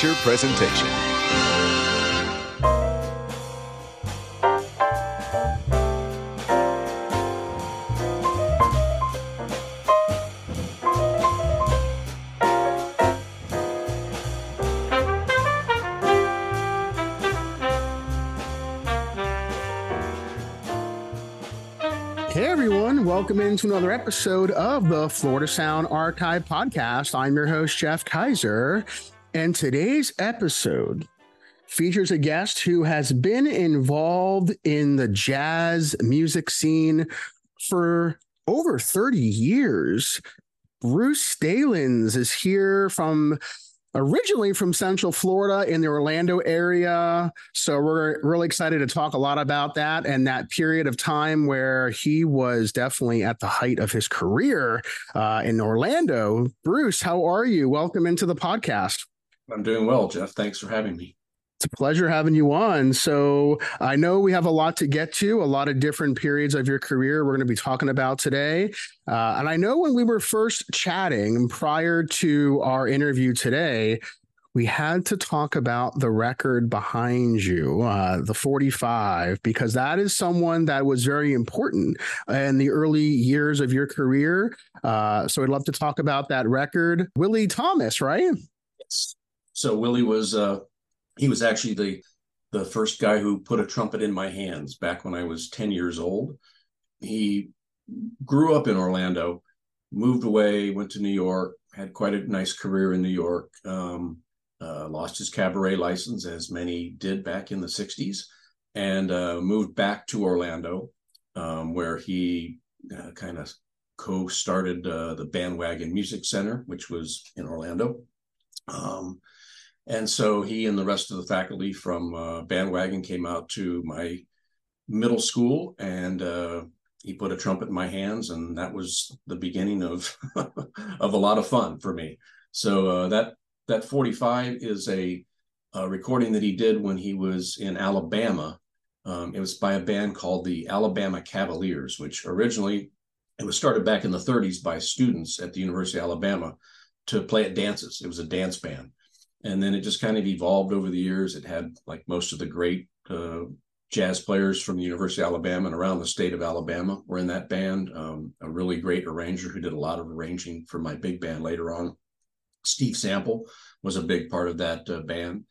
Feature presentation. Welcome into another episode of the Florida Sound Archive podcast. I'm your host, Jeff Kaiser, and today's episode features a guest who has been involved in the jazz music scene for over 30 years. Bruce Staelens is here from originally from Central Florida in the Orlando area. So we're really excited to talk a lot about that and that period of time where he was definitely at the height of his career uh, in Orlando. Bruce, how are you? Welcome into the podcast. I'm doing well, Jeff. Thanks for having me. It's a pleasure having you on. So, I know we have a lot to get to, a lot of different periods of your career we're going to be talking about today. Uh, and I know when we were first chatting prior to our interview today, we had to talk about the record behind you, uh, the 45, because that is someone that was very important in the early years of your career. Uh, so I'd love to talk about that record. Willie Thomas, right? Yes. So Willie was uh, he was actually the the first guy who put a trumpet in my hands back when I was 10 years old. He grew up in Orlando, moved away, went to New York, had quite a nice career in New York. Um, uh, lost his cabaret license, as many did back in the 60s, and uh, moved back to Orlando, um, where he uh, kind of co started uh, the Bandwagon Music Center, which was in Orlando. Um, and so he and the rest of the faculty from uh, Bandwagon came out to my middle school and uh, he put a trumpet in my hands and that was the beginning of of a lot of fun for me. So uh, that that 45 is a, a, recording that he did when he was in alabama. Um, it was by a band called the alabama cavaliers which originally it was started back in the 30s by students at the university of alabama to play at dances. It was a dance band and then it just kind of evolved over the years. It had like most of the great uh, jazz players from the University of Alabama and around the state of Alabama were in that band. Um, a really great arranger who did a lot of arranging for my big band later on. Steve Sample was a big part of that uh, band,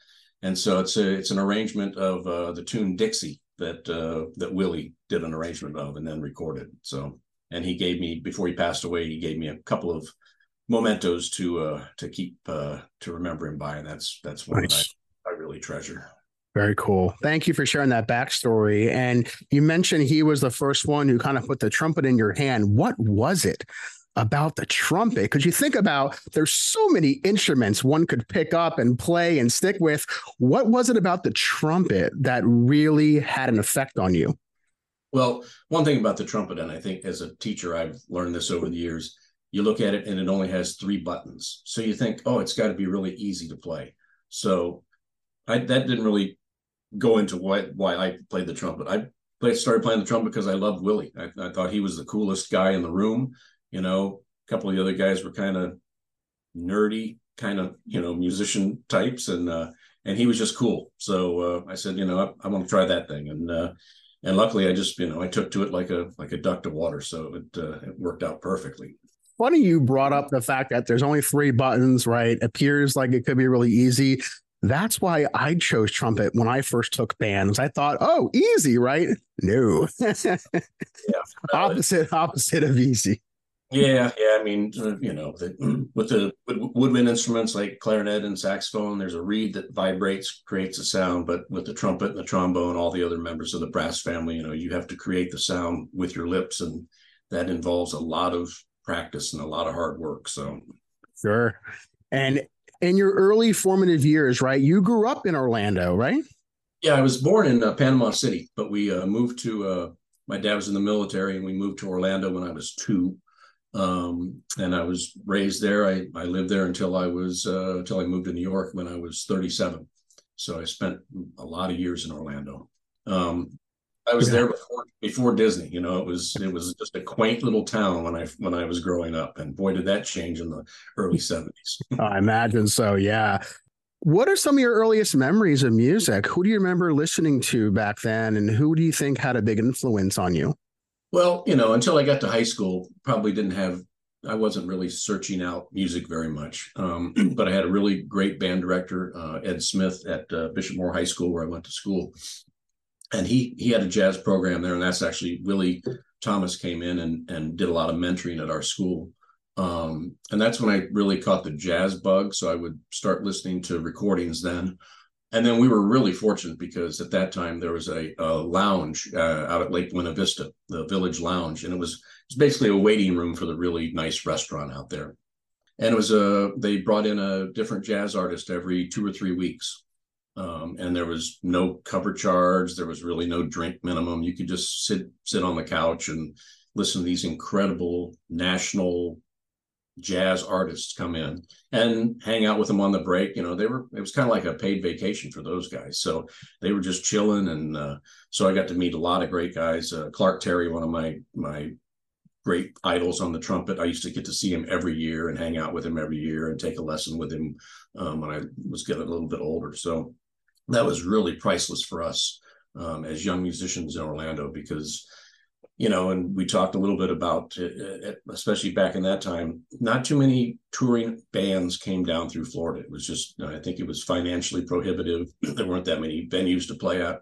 and so it's a it's an arrangement of uh, the tune Dixie that uh, that Willie did an arrangement of and then recorded. So and he gave me before he passed away, he gave me a couple of mementos to uh to keep uh to remember him by and that's that's one nice. that I, I really treasure very cool. Thank you for sharing that backstory. And you mentioned he was the first one who kind of put the trumpet in your hand. What was it about the trumpet? Because you think about there's so many instruments one could pick up and play and stick with. What was it about the trumpet that really had an effect on you? Well, one thing about the trumpet, and I think as a teacher, I've learned this over the years, you look at it and it only has three buttons. So you think, oh, it's got to be really easy to play. So I, that didn't really go into why why I played the trumpet. I played, started playing the trumpet because I loved Willie. I, I, thought he was the coolest guy in the room. You know, a couple of the other guys were kind of nerdy, kind of you know musician types, and uh, and he was just cool. So uh, I said, you know, I, I want to try that thing, and uh, and luckily I just you know I took to it like a like a duck to water, so it uh, it worked out perfectly funny you brought up the fact that there's only three buttons, right? Appears like it could be really easy. That's why I chose trumpet when I first took bands. I thought, oh, easy, right? No. yeah, opposite, opposite of easy. Yeah, yeah. I mean, you know, the, with the woodwind instruments like clarinet and saxophone, there's a reed that vibrates, creates a sound. But with the trumpet and the trombone, and all the other members of the brass family, you know, you have to create the sound with your lips, and that involves a lot of practice and a lot of hard work. So, sure. And in your early formative years, right? You grew up in Orlando, right? Yeah, I was born in uh, Panama City, but we uh, moved to. Uh, my dad was in the military, and we moved to Orlando when I was two. Um, and I was raised there. I, I lived there until I was uh, until I moved to New York when I was 37. So I spent a lot of years in Orlando. Um, I was there before before Disney. You know, it was it was just a quaint little town when I when I was growing up, and boy, did that change in the early seventies. I imagine so. Yeah. What are some of your earliest memories of music? Who do you remember listening to back then, and who do you think had a big influence on you? Well, you know, until I got to high school, probably didn't have. I wasn't really searching out music very much, um, but I had a really great band director, uh, Ed Smith, at uh, Bishop Moore High School, where I went to school, and he he had a jazz program there, and that's actually Willie Thomas came in and and did a lot of mentoring at our school, um, and that's when I really caught the jazz bug. So I would start listening to recordings then, and then we were really fortunate because at that time there was a, a lounge uh, out at Lake Buena Vista, the Village Lounge, and it was it was basically a waiting room for the really nice restaurant out there. And it was a they brought in a different jazz artist every two or three weeks um, and there was no cover charge. There was really no drink minimum. You could just sit sit on the couch and listen to these incredible national jazz artists come in and hang out with them on the break. You know, they were it was kind of like a paid vacation for those guys. So they were just chilling, and uh, so I got to meet a lot of great guys. Uh, Clark Terry, one of my my great idols on the trumpet. I used to get to see him every year and hang out with him every year and take a lesson with him um, when I was getting a little bit older. So that was really priceless for us um, as young musicians in Orlando because you know and we talked a little bit about uh, uh, especially back in that time not too many touring bands came down through Florida it was just I think it was financially prohibitive there weren't that many venues to play at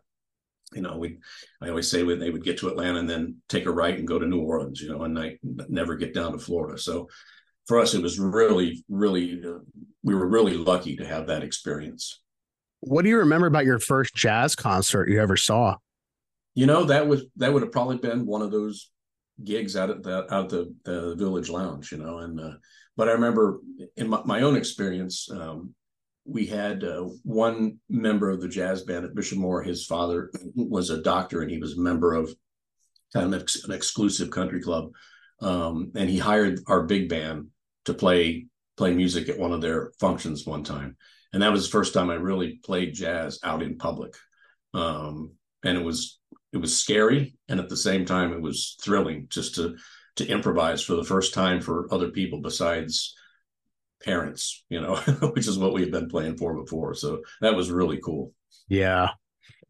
you know we I always say when they would get to Atlanta and then take a right and go to New Orleans you know and I never get down to Florida so for us it was really really uh, we were really lucky to have that experience what do you remember about your first jazz concert you ever saw? You know, that was that would have probably been one of those gigs out at the out the, the village lounge, you know. And uh, but I remember in my, my own experience, um, we had uh, one member of the jazz band at Bishop Moore. His father was a doctor, and he was a member of kind of an exclusive country club. Um, and he hired our big band to play play music at one of their functions one time and that was the first time I really played jazz out in public. Um, and it was it was scary, and at the same time, it was thrilling just to to improvise for the first time for other people besides parents, you know, which is what we've been playing for before. So that was really cool. Yeah.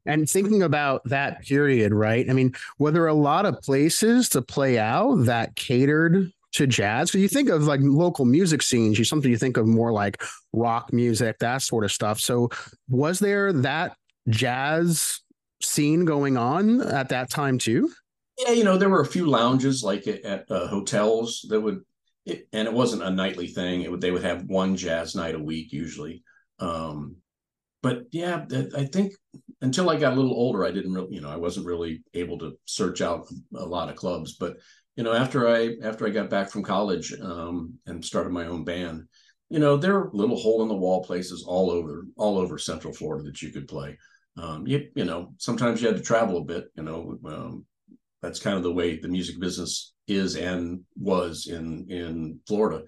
And thinking about that period, right? I mean, were there a lot of places to play out that catered to jazz? So you think of like local music scenes, you something you think of more like rock music, that sort of stuff. So was there that jazz scene going on at that time too? Yeah, you know, there were a few lounges like at, uh, hotels that would, it, and it wasn't a nightly thing. It would they would have one jazz night a week usually. Um, but yeah, I think until I got a little older, I didn't really, you know, I wasn't really able to search out a lot of clubs. But you know, after I after I got back from college um, and started my own band, you know, there are little hole in the wall places all over all over Central Florida that you could play. Um, you you know, sometimes you had to travel a bit. You know, um, that's kind of the way the music business is and was in in Florida.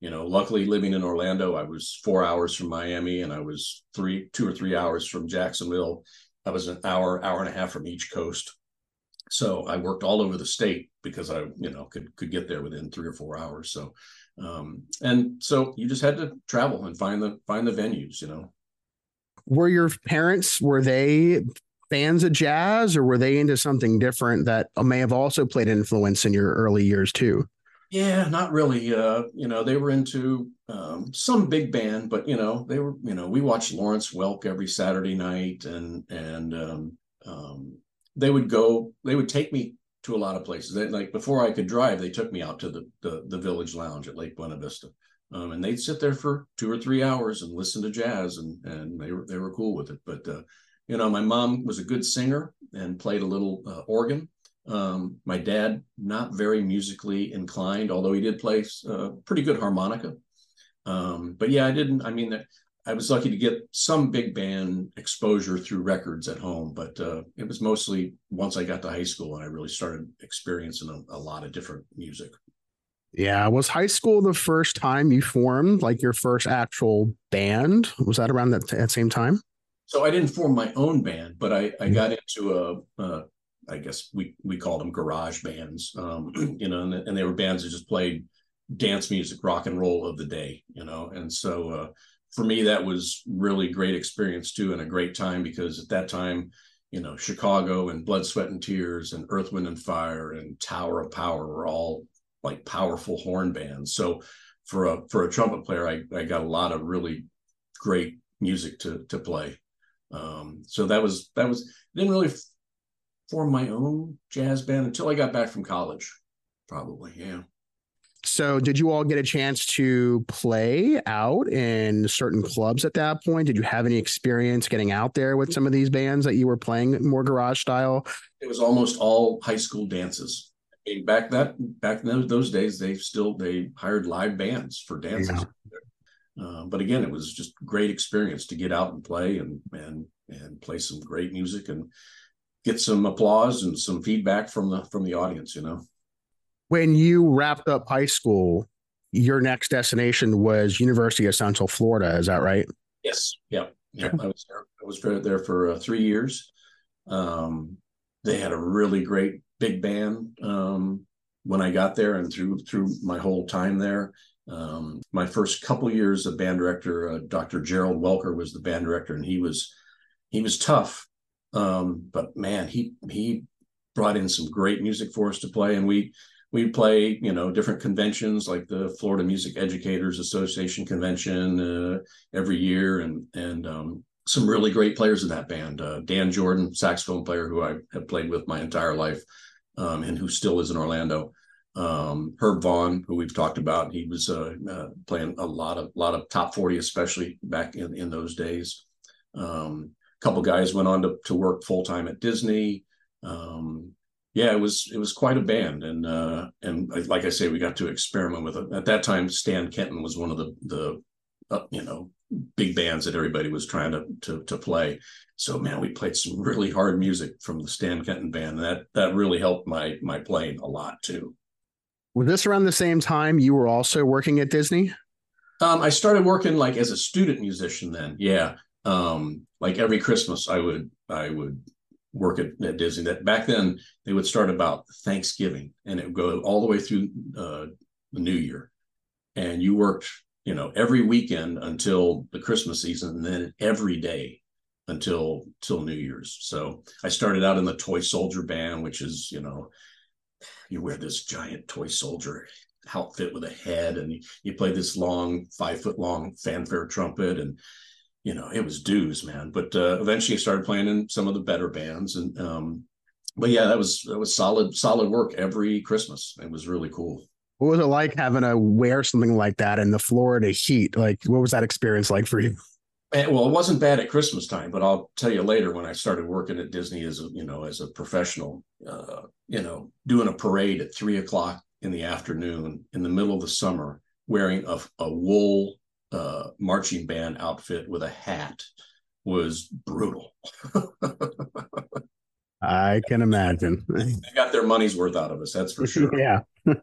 You know, luckily living in Orlando, I was four hours from Miami, and I was three two or three hours from Jacksonville. I was an hour hour and a half from each coast so I worked all over the state because I, you know, could could get there within three or four hours. So, um, and so you just had to travel and find the find the venues. You know, were your parents were they fans of jazz or were they into something different that may have also played influence in your early years too? Yeah, not really. Uh, you know, they were into um, some big band, but you know, they were, you know, we watched Lawrence Welk every Saturday night and and um, um, they would go, they would take me to a lot of places. They, like before I could drive, they took me out to the the, the village lounge at Lake Buena Vista. Um, and they'd sit there for two or three hours and listen to jazz and and they were they were cool with it. But uh, you know, my mom was a good singer and played a little uh, organ. Um, my dad not very musically inclined, although he did play uh, pretty good harmonica. Um, but yeah, I didn't. I mean, I was lucky to get some big band exposure through records at home, but uh, it was mostly once I got to high school and I really started experiencing a, a, lot of different music. Yeah. Was high school the first time you formed like your first actual band? Was that around that, that same time? So I didn't form my own band, but I, I mm-hmm. got into a, I guess we we called them garage bands, um, you know, and, and, they were bands that just played dance music, rock and roll of the day, you know, and so uh, for me that was really great experience too, and a great time because at that time, you know, Chicago and Blood, Sweat and Tears and Earth, Wind and Fire and Tower of Power were all like powerful horn bands. So for a for a trumpet player, I I got a lot of really great music to to play. Um, so that was that was didn't really form my own jazz band until I got back from college, probably. Yeah. So, did you all get a chance to play out in certain clubs at that point? Did you have any experience getting out there with some of these bands that you were playing more garage style? It was almost all high school dances. I mean, back that back in those, those days, they still they hired live bands for dances. Yeah. Uh, but again, it was just great experience to get out and play and and and play some great music and get some applause and some feedback from the from the audience. You know when you wrapped up high school, your next destination was University of Central Florida. Is that right? Yes. Yeah. Yeah. I was there. I was there for uh, three years. Um, they had a really great big band um, when I got there, and through through my whole time there. Um, my first couple years of band director, uh, Dr. Gerald Welker was the band director, and he was he was tough, um, but man, he he brought in some great music for us to play, and we we play you know different conventions like the Florida Music Educators Association convention uh, every year and and um, some really great players in that band uh, Dan Jordan saxophone player who I have played with my entire life um, and who still is in Orlando um, Herb Vaughn who we've talked about he was uh, uh playing a lot of lot of top 40 especially back in in those days um, a couple guys went on to, to work full-time at Disney um, yeah, it was it was quite a band, and uh, and like I say, we got to experiment with it. At that time, Stan Kenton was one of the the uh, you know big bands that everybody was trying to, to to play. So man, we played some really hard music from the Stan Kenton band. That that really helped my my playing a lot too. Was this around the same time you were also working at Disney? Um, I started working like as a student musician then. Yeah. Um, like every Christmas I would I would work at, at, Disney. That back then they would start about Thanksgiving and it would go all the way through uh, the New Year, and you worked you know every weekend until the Christmas season, and then every day until till New Year's. So I started out in the toy soldier band, which is you know you wear this giant toy soldier outfit with a head, and you, play this long five foot long fanfare trumpet and you know, it was dues, man. But uh, eventually, I started playing in some of the better bands, and um, but yeah, that was that was solid, solid work every Christmas. It was really cool. What was it like having to wear something like that in the Florida heat? Like, what was that experience like for you? And, well, it wasn't bad at Christmas time, but I'll tell you later when I started working at Disney as a you know as a professional, uh, you know, doing a parade at three o'clock in the afternoon in the middle of the summer, wearing a, a wool uh, marching band outfit with a hat was brutal. I can imagine. they got their money's worth out of us, that's for sure. Yeah.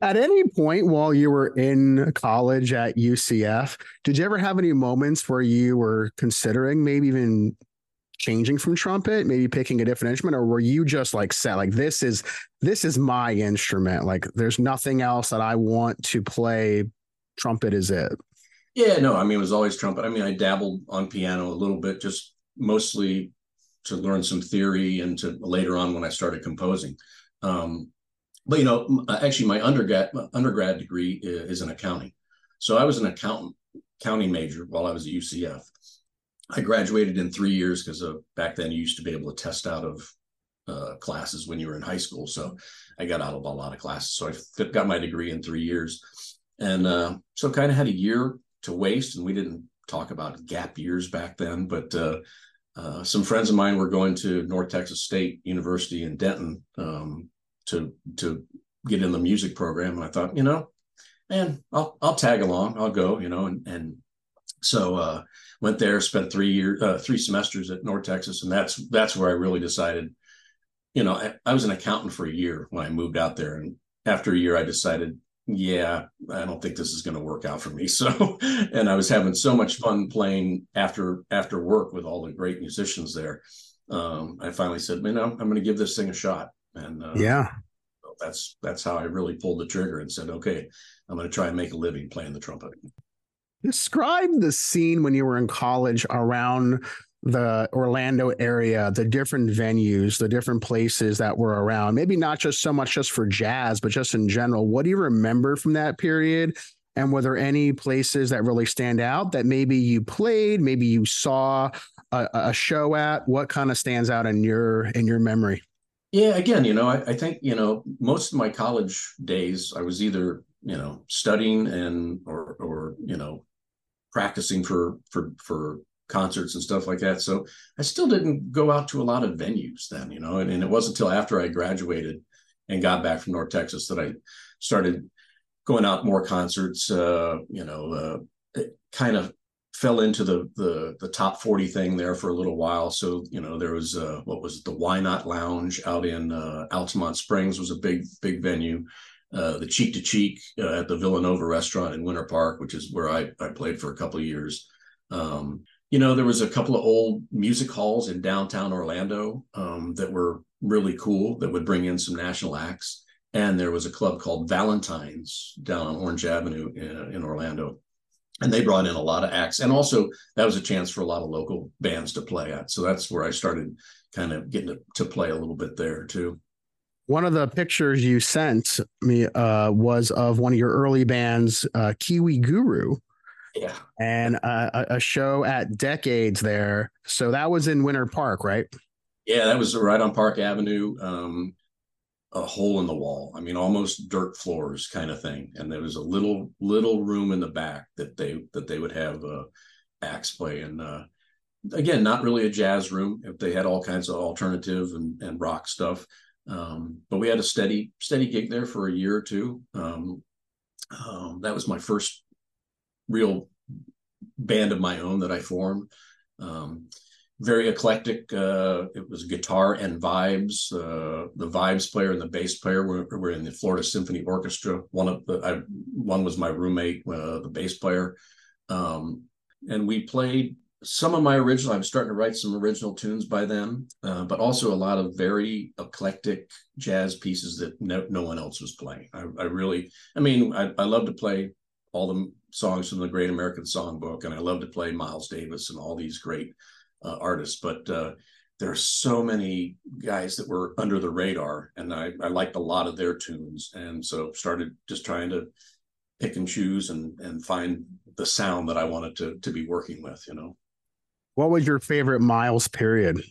at any point while you were in college at UCF, did you ever have any moments where you were considering maybe even changing from trumpet, maybe picking a different instrument, or were you just like set like this is this is my instrument? Like there's nothing else that I want to play trumpet is it? Yeah, no, I mean, it was always trumpet. I mean, I dabbled on piano a little bit, just mostly to learn some theory and to later on when I started composing. Um, but you know, actually, my undergrad my undergrad degree is in accounting, so I was an accountant, accounting major while I was at UCF. I graduated in three years because back then you used to be able to test out of uh, classes when you were in high school. So I got out of a lot of classes. So I got my degree in three years and uh, so kind of had a year to waste and we didn't talk about gap years back then but uh, uh, some friends of mine were going to north texas state university in denton um, to to get in the music program and i thought you know man i'll i'll tag along i'll go you know and and so uh, went there spent three years uh, three semesters at north texas and that's that's where i really decided you know I, I was an accountant for a year when i moved out there and after a year i decided yeah, I don't think this is going to work out for me. So, and I was having so much fun playing after after work with all the great musicians there. um, I finally said, you I'm, I'm going to give this thing a shot." And uh, yeah, that's that's how I really pulled the trigger and said, "Okay, I'm going to try and make a living playing the trumpet." Describe the scene when you were in college around the Orlando area, the different venues, the different places that were around. Maybe not just so much just for jazz, but just in general. What do you remember from that period? And were there any places that really stand out that maybe you played, maybe you saw a, a show at? What kind of stands out in your in your memory? Yeah, again, you know, I, I think you know most of my college days, I was either you know studying and or or you know practicing for for for concerts and stuff like that. So I still didn't go out to a lot of venues then, you know, and, and, it wasn't until after I graduated and got back from North Texas that I started going out more concerts. Uh, you know, uh, kind of fell into the the the top 40 thing there for a little while. So, you know, there was uh, what was it, the Why Not Lounge out in uh, Altamonte Springs was a big, big venue. Uh, the Cheek to Cheek uh, at the Villanova restaurant in Winter Park, which is where I, I played for a couple of years. Um, you know, there was a couple of old music halls in downtown Orlando um, that were really cool that would bring in some national acts. And there was a club called Valentine's down on Orange Avenue in, in Orlando. And they brought in a lot of acts. And also, that was a chance for a lot of local bands to play at. So that's where I started kind of getting to, to play a little bit there too. One of the pictures you sent me uh, was of one of your early bands, uh, Kiwi Guru yeah. And a, a show at Decades there. So that was in Winter Park, right? Yeah, that was right on Park Avenue. Um, a hole in the wall. I mean, almost dirt floors kind of thing. And there was a little little room in the back that they that they would have uh, acts play. And uh, again, not really a jazz room. If They had all kinds of alternative and, and rock stuff. Um, but we had a steady steady gig there for a year or two. Um, um, that was my first real band of my own that I formed. Um, very eclectic. Uh, it was guitar and vibes. Uh, the vibes player and the bass player were, were in the Florida Symphony Orchestra. One of the I, one was my roommate, uh, the bass player, um, and we played some of my original. I was starting to write some original tunes by them, uh, but also a lot of very eclectic jazz pieces that no, no one else was playing. I, I really, I mean, I, I love to play all the songs from the Great American Songbook, and I love to play Miles Davis and all these great uh, artists. But uh, there are so many guys that were under the radar, and I, I liked a lot of their tunes, and so started just trying to pick and choose and and find the sound that I wanted to to be working with. You know, what was your favorite Miles period?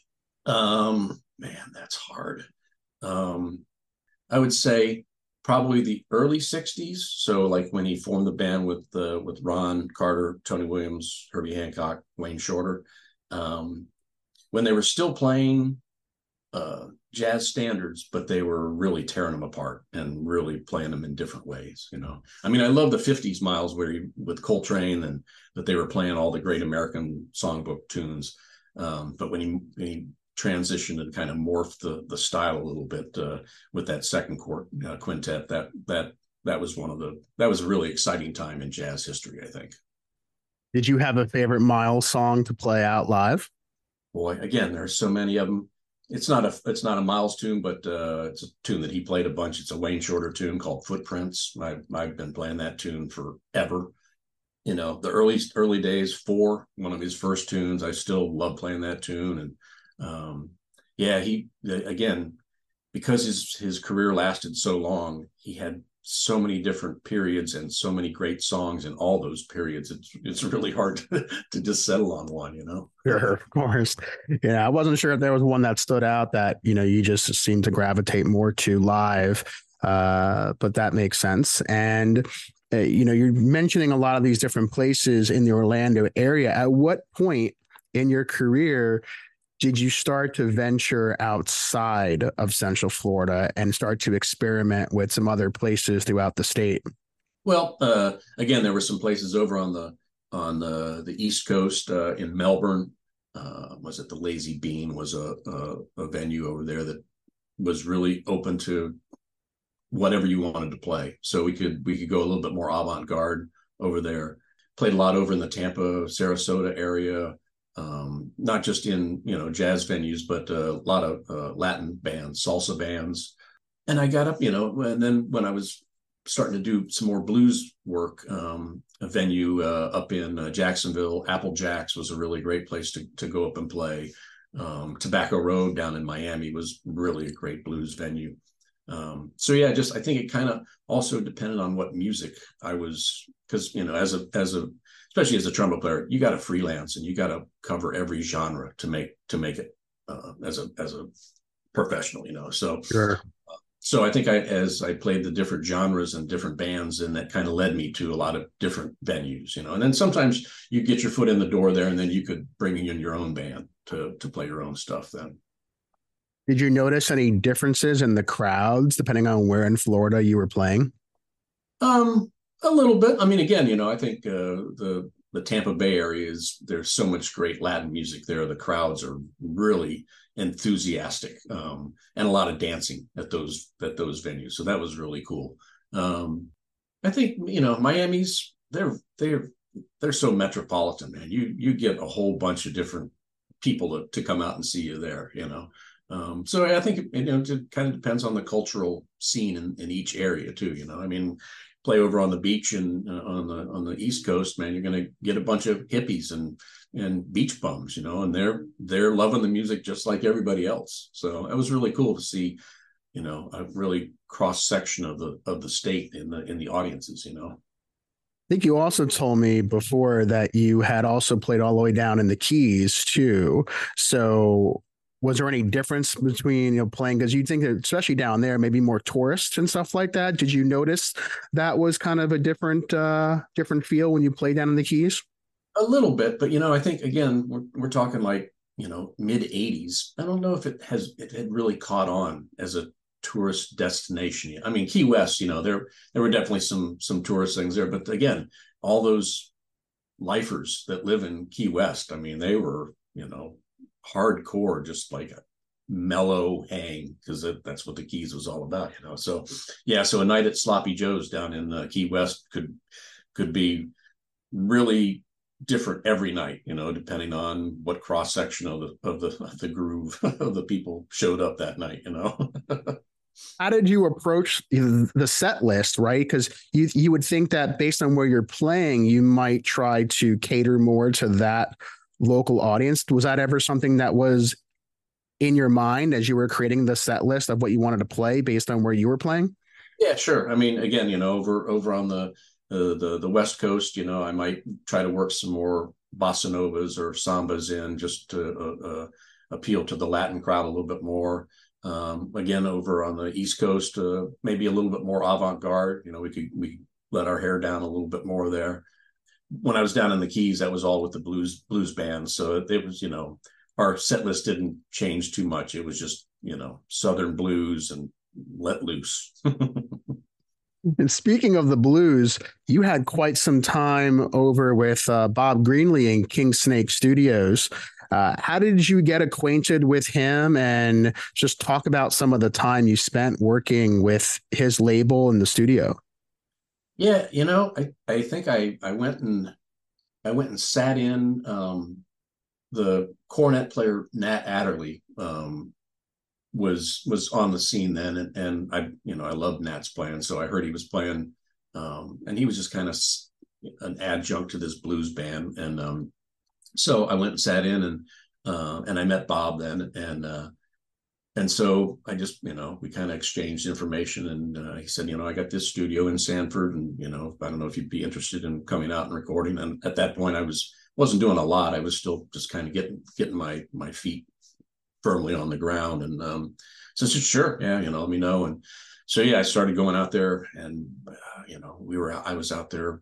Um, man, that's hard. Um, I would say probably the early 60s so like when he formed the band with uh, with ron carter tony williams herbie hancock wayne shorter um, when they were still playing uh, jazz standards but they were really tearing them apart and really playing them in different ways you know i mean i love the 50s miles where he with coltrane and that they were playing all the great american songbook tunes um, but when he, he transition and kind of morphed the the style a little bit uh, with that second court uh, quintet. That that that was one of the that was a really exciting time in jazz history. I think. Did you have a favorite Miles song to play out live? Boy, again, there's so many of them. It's not a it's not a Miles tune, but uh, it's a tune that he played a bunch. It's a Wayne Shorter tune called Footprints. I've I've been playing that tune forever. You know, the early early days, four, one of his first tunes. I still love playing that tune and um, yeah, he again because his his career lasted so long, he had so many different periods and so many great songs in all those periods. It's it's really hard to, to just settle on one, you know. Sure, of course. Yeah, I wasn't sure if there was one that stood out that you know you just seem to gravitate more to live, uh, but that makes sense. And uh, you know, you're mentioning a lot of these different places in the Orlando area. At what point in your career did you start to venture outside of Central Florida and start to experiment with some other places throughout the state? Well, uh, again, there were some places over on the on the the East Coast uh, in Melbourne. Uh, was it the Lazy Bean? Was a, a, a venue over there that was really open to whatever you wanted to play. So we could we could go a little bit more avant garde over there. Played a lot over in the Tampa, Sarasota area um, not just in you know jazz venues, but a lot of uh, Latin bands, salsa bands. And I got up, you know, and then when I was starting to do some more blues work, um, a venue uh, up in uh, Jacksonville, Apple Jacks was a really great place to to go up and play. Um, Tobacco Road down in Miami was really a great blues venue. Um, so yeah, just I think it kind of also depended on what music I was because you know as a as a especially as a trumpet player, you got to freelance and you got to cover every genre to make to make it uh, as a as a professional, you know. So sure. So I think I as I played the different genres and different bands, and that kind of led me to a lot of different venues, you know. And then sometimes you get your foot in the door there, and then you could bring in your own band to to play your own stuff. Then did you notice any differences in the crowds depending on where in Florida you were playing? Um, a little bit. I mean, again, you know, I think uh, the the Tampa Bay area is there's so much great Latin music there. The crowds are really enthusiastic, um, and a lot of dancing at those at those venues. So that was really cool. Um, I think you know Miami's they're they're they're so metropolitan, man. You you get a whole bunch of different people to, to come out and see you there. You know, um, so I think you know it kind of depends on the cultural scene in, in each area too. You know, I mean, play over on the beach and uh, on the on the East Coast, man, you're going to get a bunch of hippies and and beach bums, you know, and they're they're loving the music just like everybody else. So it was really cool to see, you know, a really cross section of the of the state in the in the audiences, you know. I think you also told me before that you had also played all the way down in the Keys too. So was there any difference between you know playing because you'd think that especially down there maybe more tourists and stuff like that. Did you notice that was kind of a different uh different feel when you play down in the keys? A little bit but you know i think again we're, we're talking like you know mid 80s i don't know if it has it had really caught on as a tourist destination. I mean key west you know there there were definitely some some tourist things there but again all those lifers that live in key west i mean they were you know hardcore, just like a mellow hang, because that's what the Keys was all about, you know. So, yeah, so a night at Sloppy Joe's down in uh, Key West could could be really different every night, you know, depending on what cross section of the of the of the groove of the people showed up that night, you know. How did you approach the set list, right? Because you you would think that based on where you're playing, you might try to cater more to that local audience. Was that ever something that was in your mind as you were creating the set list of what you wanted to play based on where you were playing? Yeah, sure. I mean, again, you know, over over on the uh, the the West Coast, you know, I might try to work some more bossa novas or sambas in just to uh, uh, appeal to the Latin crowd a little bit more. Um, again, over on the East Coast, uh, maybe a little bit more avant garde. You know, we could we let our hair down a little bit more there when I was down in the Keys, that was all with the blues blues band. So it, it was, you know, our set list didn't change too much. It was just, you know, Southern blues and let loose. and speaking of the blues, you had quite some time over with uh, Bob Greenlee in King Snake Studios. Uh, how did you get acquainted with him and just talk about some of the time you spent working with his label in the studio? Yeah, you know, I, I think I, I went and I went and sat in um, the cornet player Nat Adderley um, was was on the scene then, and, and I you know I loved Nat's playing, so I heard he was playing, um, and he was just kind of an adjunct to this blues band, and um, so I went and sat in and uh, and I met Bob then, and uh, and so I just, you know, we kind of exchanged information. And uh, he said, you know, I got this studio in Sanford, and you know, I don't know if you'd be interested in coming out and recording. And at that point, I was wasn't doing a lot. I was still just kind of getting getting my my feet firmly on the ground. And um, so I said, sure, yeah, you know, let me know. And so yeah, I started going out there, and uh, you know, we were I was out there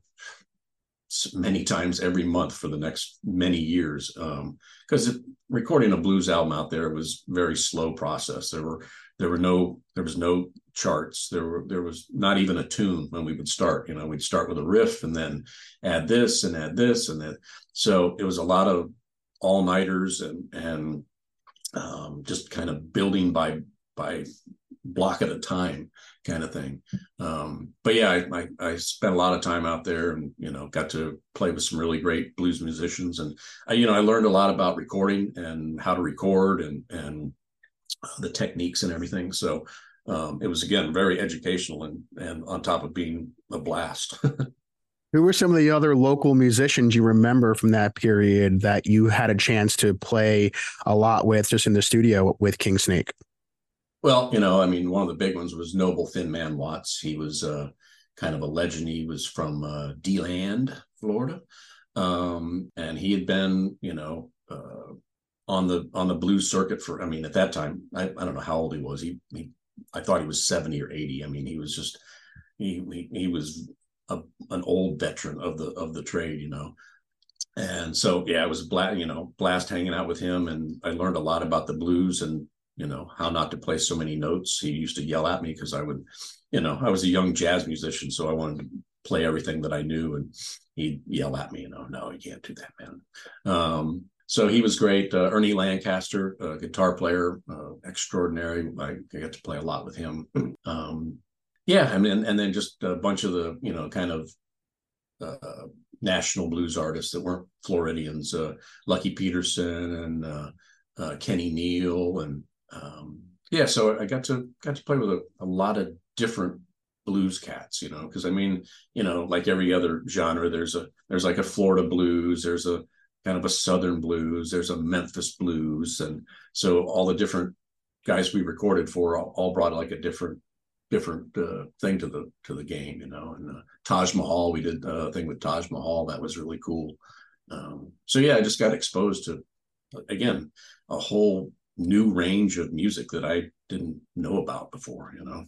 many times every month for the next many years because um, recording a blues album out there was very slow process. There were there were no there was no charts. There were there was not even a tune when we would start you know we'd start with a riff and then add this and add this and then so it was a lot of all nighters and and um, just kind of building by by block at a time kind of thing. Um, but yeah, I, I, I spent a lot of time out there, and you know, got to play with some really great blues musicians, and I, you know, I learned a lot about recording and how to record and and the techniques and everything. So um, it was again very educational and and on top of being a blast. Who were some of the other local musicians you remember from that period that you had a chance to play a lot with just in the studio with King Snake? Well, you know, I mean, one of the big ones was Noble Thin Man Watts. He was uh, kind of a legend. He was from uh, DeLand, Florida, um, and he had been, you know, uh, on the on the blues circuit for. I mean, at that time, I, I don't know how old he was. He, he I thought he was seventy or eighty. I mean, he was just he he, he was a, an old veteran of the of the trade, you know. And so yeah, it was blast, you know, blast hanging out with him, and I learned a lot about the blues and you know how not to play so many notes. He used to yell at me because I would, you know, I was a young jazz musician, so I wanted to play everything that I knew, and he'd yell at me, you know, no, you can't do that, man. Um, so he was great. Uh, Ernie Lancaster, guitar player, uh, extraordinary. I, got to play a lot with him. Um, yeah, I mean, and then just a bunch of the you know kind of uh, national blues artists that weren't Floridians, uh, Lucky Peterson and uh Kenny Neal, and um, yeah, so I got to got to play with a, a lot of different blues cats, you know, because I mean, you know, like every other genre, there's a there's like a Florida blues, there's a kind of a Southern blues, there's a Memphis blues, and so all the different guys we recorded for all, all brought like a different different uh, thing to the to the game, you know. And uh, Taj Mahal, we did a thing with Taj Mahal that was really cool. Um, so yeah, I just got exposed to again a whole new range of music that I didn't know about before, you know.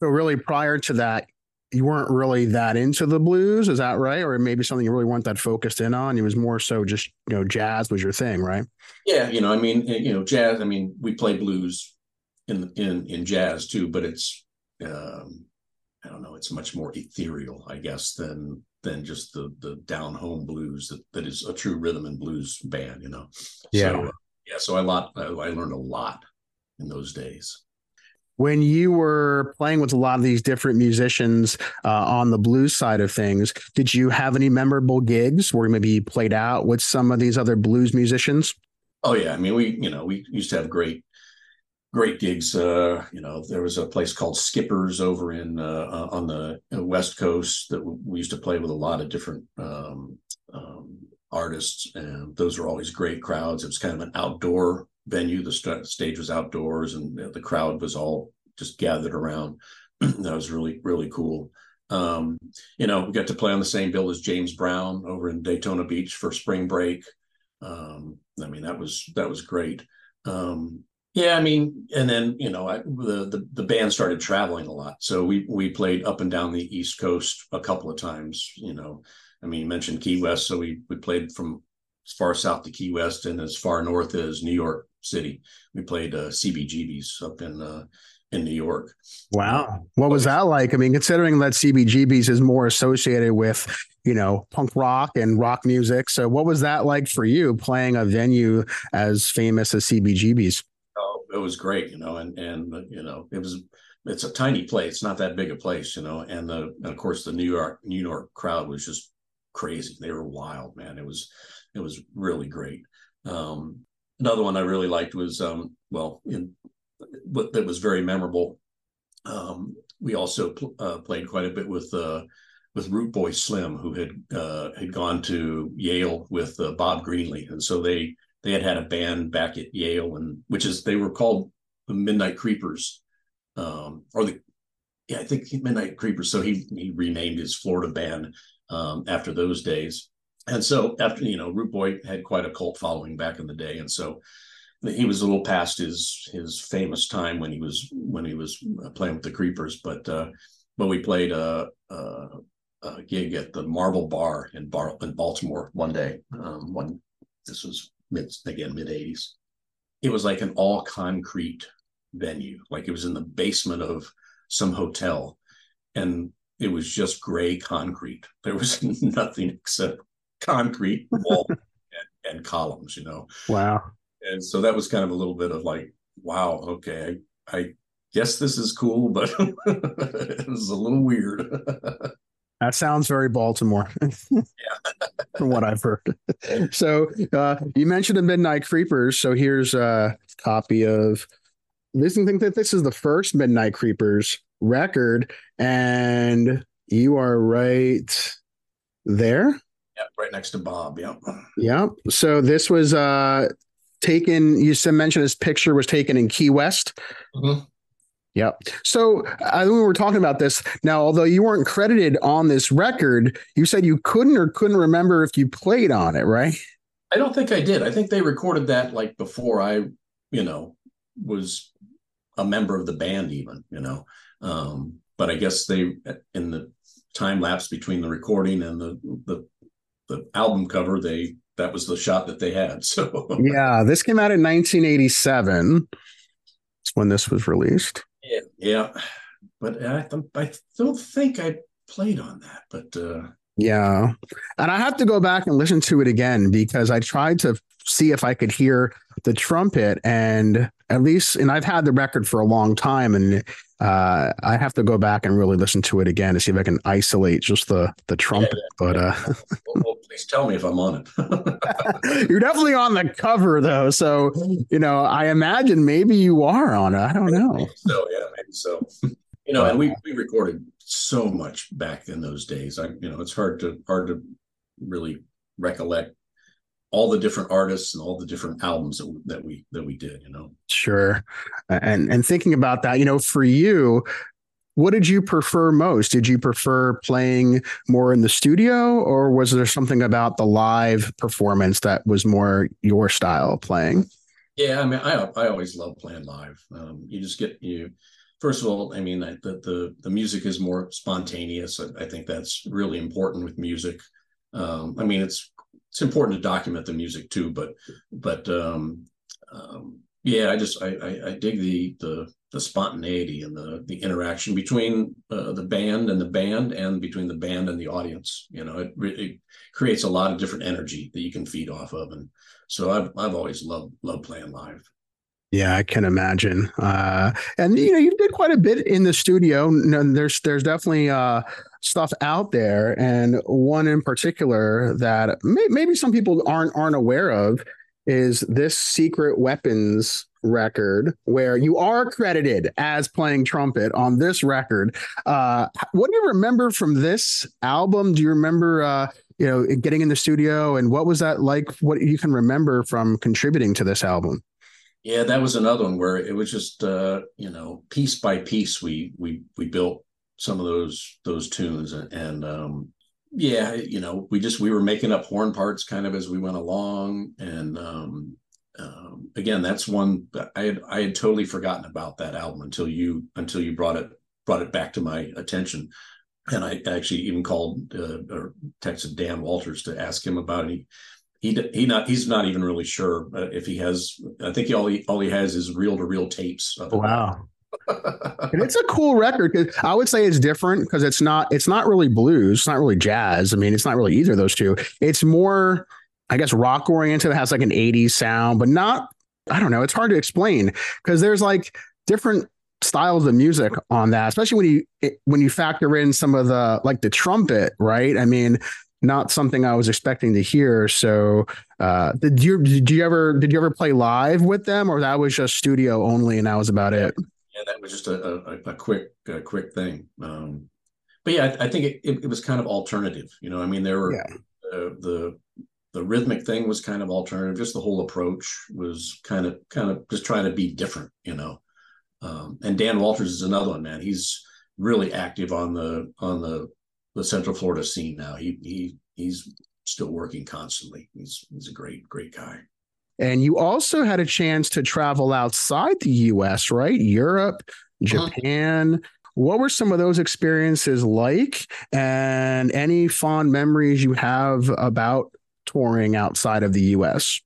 So really, prior to that, you weren't really that into the blues, is that right? Or maybe something you really weren't that focused in on. It was more so just you know jazz was your thing, right? Yeah, you know, I mean, you know, jazz. I mean, we play blues in in in jazz too, but it's um, I don't know, it's much more ethereal, I guess, than than just the the down home blues that that is a true rhythm and blues band, you know. Yeah, so, uh, yeah. So I lot I, learned a lot in those days when you were playing with a lot of these different musicians uh, on the blues side of things, did you have any memorable gigs where maybe you played out with some of these other blues musicians? Oh yeah, I mean we you know we used to have great great gigs. Uh, you know, there was a place called Skippers over in uh, uh on the West Coast that we used to play with a lot of different um, um, artists, and those were always great crowds. It was kind of an outdoor venue. The st- stage was outdoors, and the crowd was all just gathered around. that was really really cool. Um, you know, we got to play on the same bill as James Brown over in Daytona Beach for spring break. Um, I mean, that was that was great. Um, yeah, I mean, and then you know, I, the, the the band started traveling a lot, so we we played up and down the East Coast a couple of times. You know, I mean, you mentioned Key West, so we we played from as far south to Key West and as far north as New York City. We played uh, CBGB's up in uh, in New York. Wow, what was that like? I mean, considering that CBGB's is more associated with you know punk rock and rock music, so what was that like for you playing a venue as famous as CBGB's? Oh, it was great, you know, and and you know it was it's a tiny place, not that big a place, you know, and the and of course the New York New York crowd was just crazy. They were wild, man. It was it was really great. Um, another one I really liked was um, well, in what that was very memorable. Um, we also pl- uh, played quite a bit with uh, with Root Boy Slim, who had uh, had gone to Yale with uh, Bob Greenlee, and so they they had had a band back at Yale, and which is they were called the Midnight Creepers, um, or the yeah, I think Midnight Creepers. So he he renamed his Florida band um, after those days. And so after you know, Root Boy had quite a cult following back in the day, and so he was a little past his his famous time when he was when he was playing with the Creepers. But uh, but we played a, a, a gig at the Marble Bar in Bar in Baltimore one day. Um, one this was mid again mid 80s it was like an all concrete venue like it was in the basement of some hotel and it was just gray concrete there was nothing except concrete wall and, and, columns you know wow and so that was kind of a little bit of like wow okay i i guess this is cool, but it was a little weird. That sounds very Baltimore, from what I've heard. So uh, you mentioned the Midnight Creepers. So here's a copy of this. I think that this is the first Midnight Creepers record, and you are right there. Yeah, right next to Bob. Yeah. Yeah. So this was uh taken. You said mentioned this picture was taken in Key West. Mhm. Yep. So I when we were talking about this now, although you weren't credited on this record, you said you couldn't or couldn't remember if you played on it, right? I don't think I did. I think they recorded that like before I, you know, was a member of the band, even, you know. Um, but I guess they in the time lapse between the recording and the the the album cover, they that was the shot that they had. So Yeah. This came out in 1987. That's when this was released. yeah, yeah. But I th- I don't think I played on that. But uh Yeah. And I have to go back and listen to it again because I tried to see if I could hear the trumpet and at least and I've had the record for a long time and uh I have to go back and really listen to it again to see if I can isolate just the the trumpet. But uh well, well, please tell me if I'm on it. you're definitely on the cover though. So, you know, I imagine maybe you are on it. I don't know. Maybe so yeah, maybe so. You know, and we we recorded so much back in those days. I you know, it's hard to hard to really recollect all the different artists and all the different albums that, that we that we did. You know, Sure. And and thinking about that, you know, for you, what did you prefer most? Did you prefer playing more in the studio or was there something about the live performance that was more your style of playing? yeah. I mean, I I always love playing live. Um, you just get you. First of all, I mean, I- the the the music is more spontaneous. I, I think that's really important with music. Um, I mean, it's it's important to document the music too, but but um, um, yeah, I just I, I I dig the the the spontaneity and the the interaction between uh, the band and the band and between the band and the audience. You know, it really creates a lot of different energy that you can feed off of, and so I've I've always loved loved playing live. Yeah, I can imagine. Uh, and you know, you did quite a bit in the studio. There's there's definitely uh, stuff out there, and one in particular that may, maybe some people aren't aren't aware of is this Secret Weapons record, where you are credited as playing trumpet on this record. Uh, what do you remember from this album? Do you remember? Uh, you know, getting in the studio, and what was that like? What you can remember from contributing to this album? Yeah, that was another one where it was just uh, you know piece by piece we we we built some of those those tunes and, and um, yeah you know we just we were making up horn parts kind of as we went along and um, um, again that's one I had I had totally forgotten about that album until you until you brought it brought it back to my attention and I actually even called uh, or texted Dan Walters to ask him about it. He, he he not he's not even really sure uh, if he has. I think he, all he all he has is reel to reel tapes. of. Wow. And it's a cool record. I would say it's different because it's not it's not really blues, it's not really jazz. I mean, it's not really either of those two. It's more, I guess, rock oriented. It has like an 80s sound, but not, I don't know, it's hard to explain because there's like different styles of music on that, especially when you it- when you factor in some of the like the trumpet, right? I mean, not something I was expecting to hear. So uh did you did you ever did you ever play live with them or that was just studio only and that was about it? yeah, that was just a a, a quick a quick thing. Um, but yeah, I, I think it, it, it was kind of alternative. You know, I mean, there were Yeah. uh, the the rhythmic thing was kind of alternative. Just the whole approach was kind of kind of just trying to be different. You know, um, and Dan Walters is another one, man. He's really active on the on the the Central Florida scene now. He he he's still working constantly. He's he's a great great guy. And you also had a chance to travel outside the US, right? Europe, Uh-huh. Japan. What were some of those experiences like? And any fond memories you have about touring outside of the US?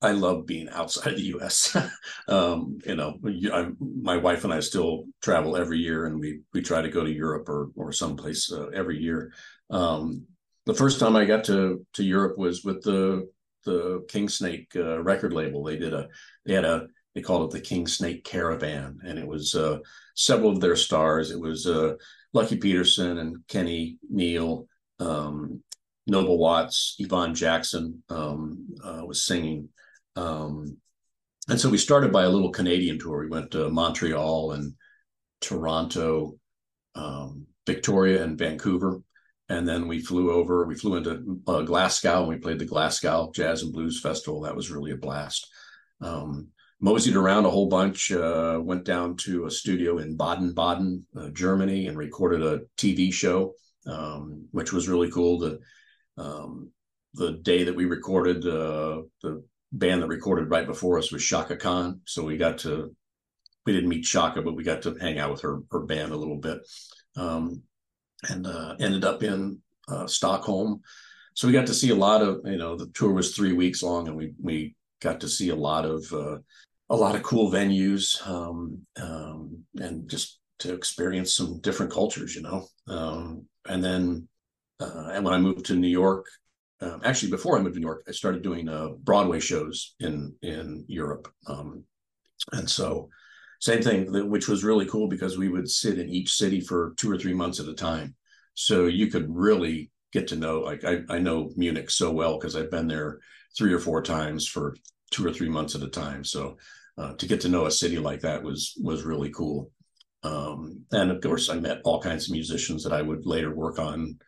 I love being outside the U.S. um, you know, I, my wife and I still travel every year, and we we try to go to Europe or or someplace uh, every year. Um, the first time I got to to Europe was with the the King Snake uh, record label. They did a they had a they called it the King Snake Caravan, and it was uh, several of their stars. It was uh, Lucky Peterson and Kenny Neal, um, Noble Watts, Yvonne Jackson um, uh, was singing. Um, and so we started by a little Canadian tour. We went to Montreal and Toronto, um, Victoria, and Vancouver. And then we flew over, we flew into uh, Glasgow and we played the Glasgow Jazz and Blues Festival. That was really a blast. Um, moseyed around a whole bunch, uh, went down to a studio in Baden Baden, uh, Germany, and recorded a TV show, um, which was really cool. The, um, the day that we recorded, uh, the band that recorded right before us was Chaka Khan. So we got to, we didn't meet Chaka, but we got to hang out with her, her band a little bit. Um, and uh, ended up in uh, Stockholm. So we got to see a lot of, you know, the tour was three weeks long, and we we got to see a lot of uh, a lot of cool venues, um, um, and just to experience some different cultures, you know. Um, and then, uh, and when I moved to New York, um, actually before I moved to New York, I started doing uh, Broadway shows in in Europe, um, and so same thing, which was really cool because we would sit in each city for two or three months at a time. So you could really get to know, like I, I know Munich so well because I've been there three or four times for two or three months at a time. So uh, to get to know a city like that was was really cool. Um, and of course, I met all kinds of musicians that I would later work on,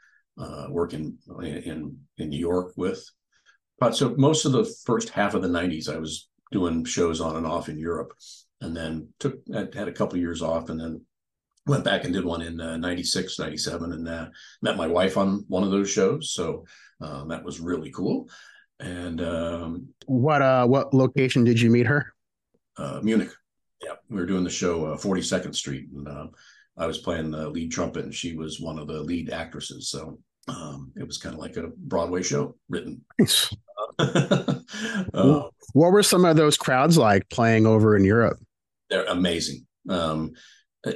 uh, work in, in in New York with. But so most of the first half of the '90s, I was doing shows on and off in Europe and then took had a couple of years off and then went back and did one in uh, 96 97 and uh, met my wife on one of those shows. So um, that was really cool. And um, what uh what location did you meet her? Uh, munich. Yeah we were doing the show 42nd uh, street and uh, i was playing the lead trumpet and she was one of the lead actresses. So um, it was kind of like a broadway show written nice. uh, what were some of those crowds like playing over in europe they're amazing. Um, uh,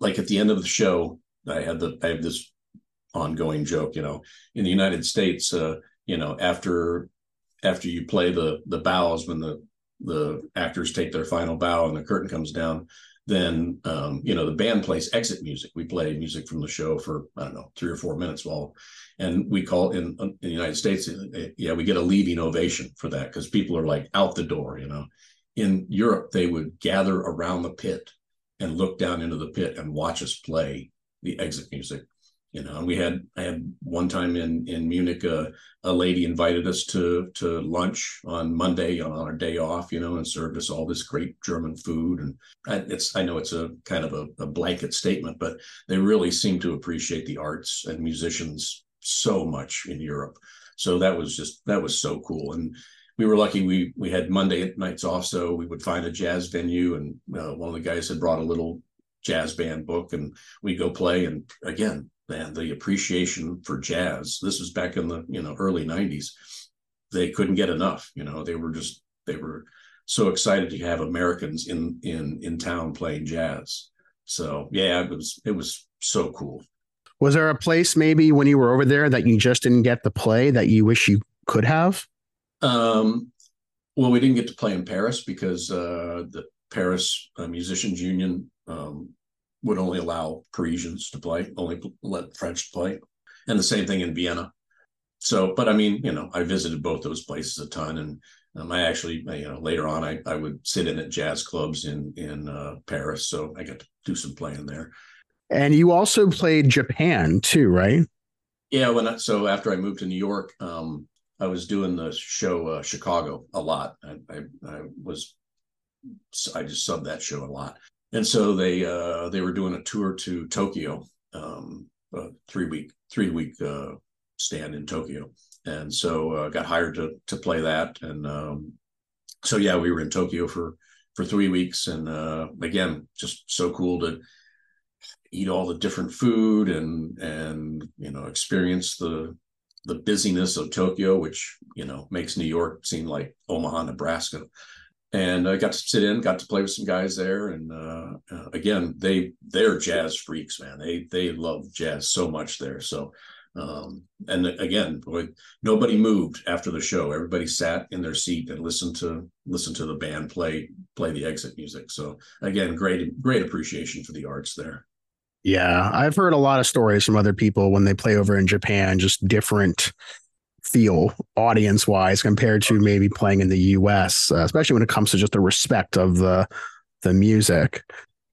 like at the end of the show, I had the I have this ongoing joke. You know, in the United States, uh, you know, after after you play the the bows when the the actors take their final bow and the curtain comes down, then um, you know the band plays exit music. We play music from the show for I don't know three or four minutes while, and we call in, in the United States, uh, yeah, we get a leaving ovation for that because people are like out the door, you know in Europe, they would gather around the pit and look down into the pit and watch us play the exit music. You know, and we had I had one time in in Munich, uh, a lady invited us to to lunch on Monday on our day off. You know, and served us all this great German food. And it's I know it's a kind of a, a blanket statement, but they really seem to appreciate the arts and musicians so much in Europe. So that was just that was so cool. And we were lucky we we had Monday nights off, so we would find a jazz venue, and uh, one of the guys had brought a little jazz band book, and we go play. And again, man, the appreciation for jazz. This was back in the you know early '90s. They couldn't get enough. You know, they were just they were so excited to have Americans in in in town playing jazz. So yeah, it was it was so cool. Was there a place maybe when you were over there that you just didn't get to play that you wish you could have? Um, well, we didn't get to play in Paris because uh, the Paris uh, Musicians Union um, would only allow Parisians to play, only let French play, and the same thing in Vienna. So, but I mean, you know, I visited both those places a ton, and um, I actually, you know, later on, I, I would sit in at jazz clubs in in uh, Paris, so I got to do some playing there. And you also played Japan too, right? Yeah, when I, so after I moved to New York, um, I was doing the show uh, Chicago a lot. I, I, I, was I just subbed that show a lot, and so they uh, they were doing a tour to Tokyo, um, three week three week uh, stand in Tokyo, and so uh, got hired to to play that, and um, so yeah, we were in Tokyo for for three weeks, and uh, again, just so cool to eat all the different food and and you know experience the the busyness of Tokyo, which you know makes New York seem like Omaha, Nebraska. And I got to sit in, got to play with some guys there, and uh, uh, again, they they're jazz freaks, man. They they love jazz so much there. So Um, and again, boy, nobody moved after the show. Everybody sat in their seat and listened to listen to the band play play the exit music. So again, great great appreciation for the arts there. Yeah, I've heard a lot of stories from other people when they play over in Japan, just different feel audience wise compared to maybe playing in the US, uh, especially when it comes to just the respect of the the music.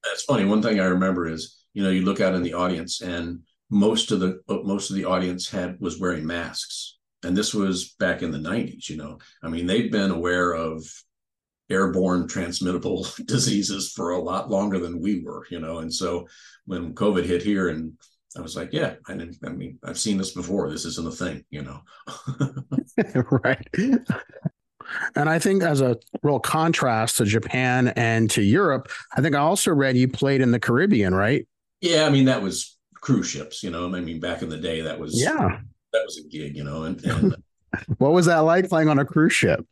That's funny. One thing I remember is, you know, you look out in the audience and most of the most of the audience had was wearing masks. And this was back in the 90s, you know. I mean, they've been aware of airborne transmittable diseases for a lot longer than we were, you know. And so when COVID hit here and I was like, yeah, I, I mean, I've seen this before. This isn't a thing, you know. right. And I think as a real contrast to Japan and to Europe, I think I also read you played in the Caribbean, right? Yeah, I mean that was cruise ships, you know. I mean back in the day that was yeah that was a gig, you know. And, and uh what was that like playing on a cruise ship?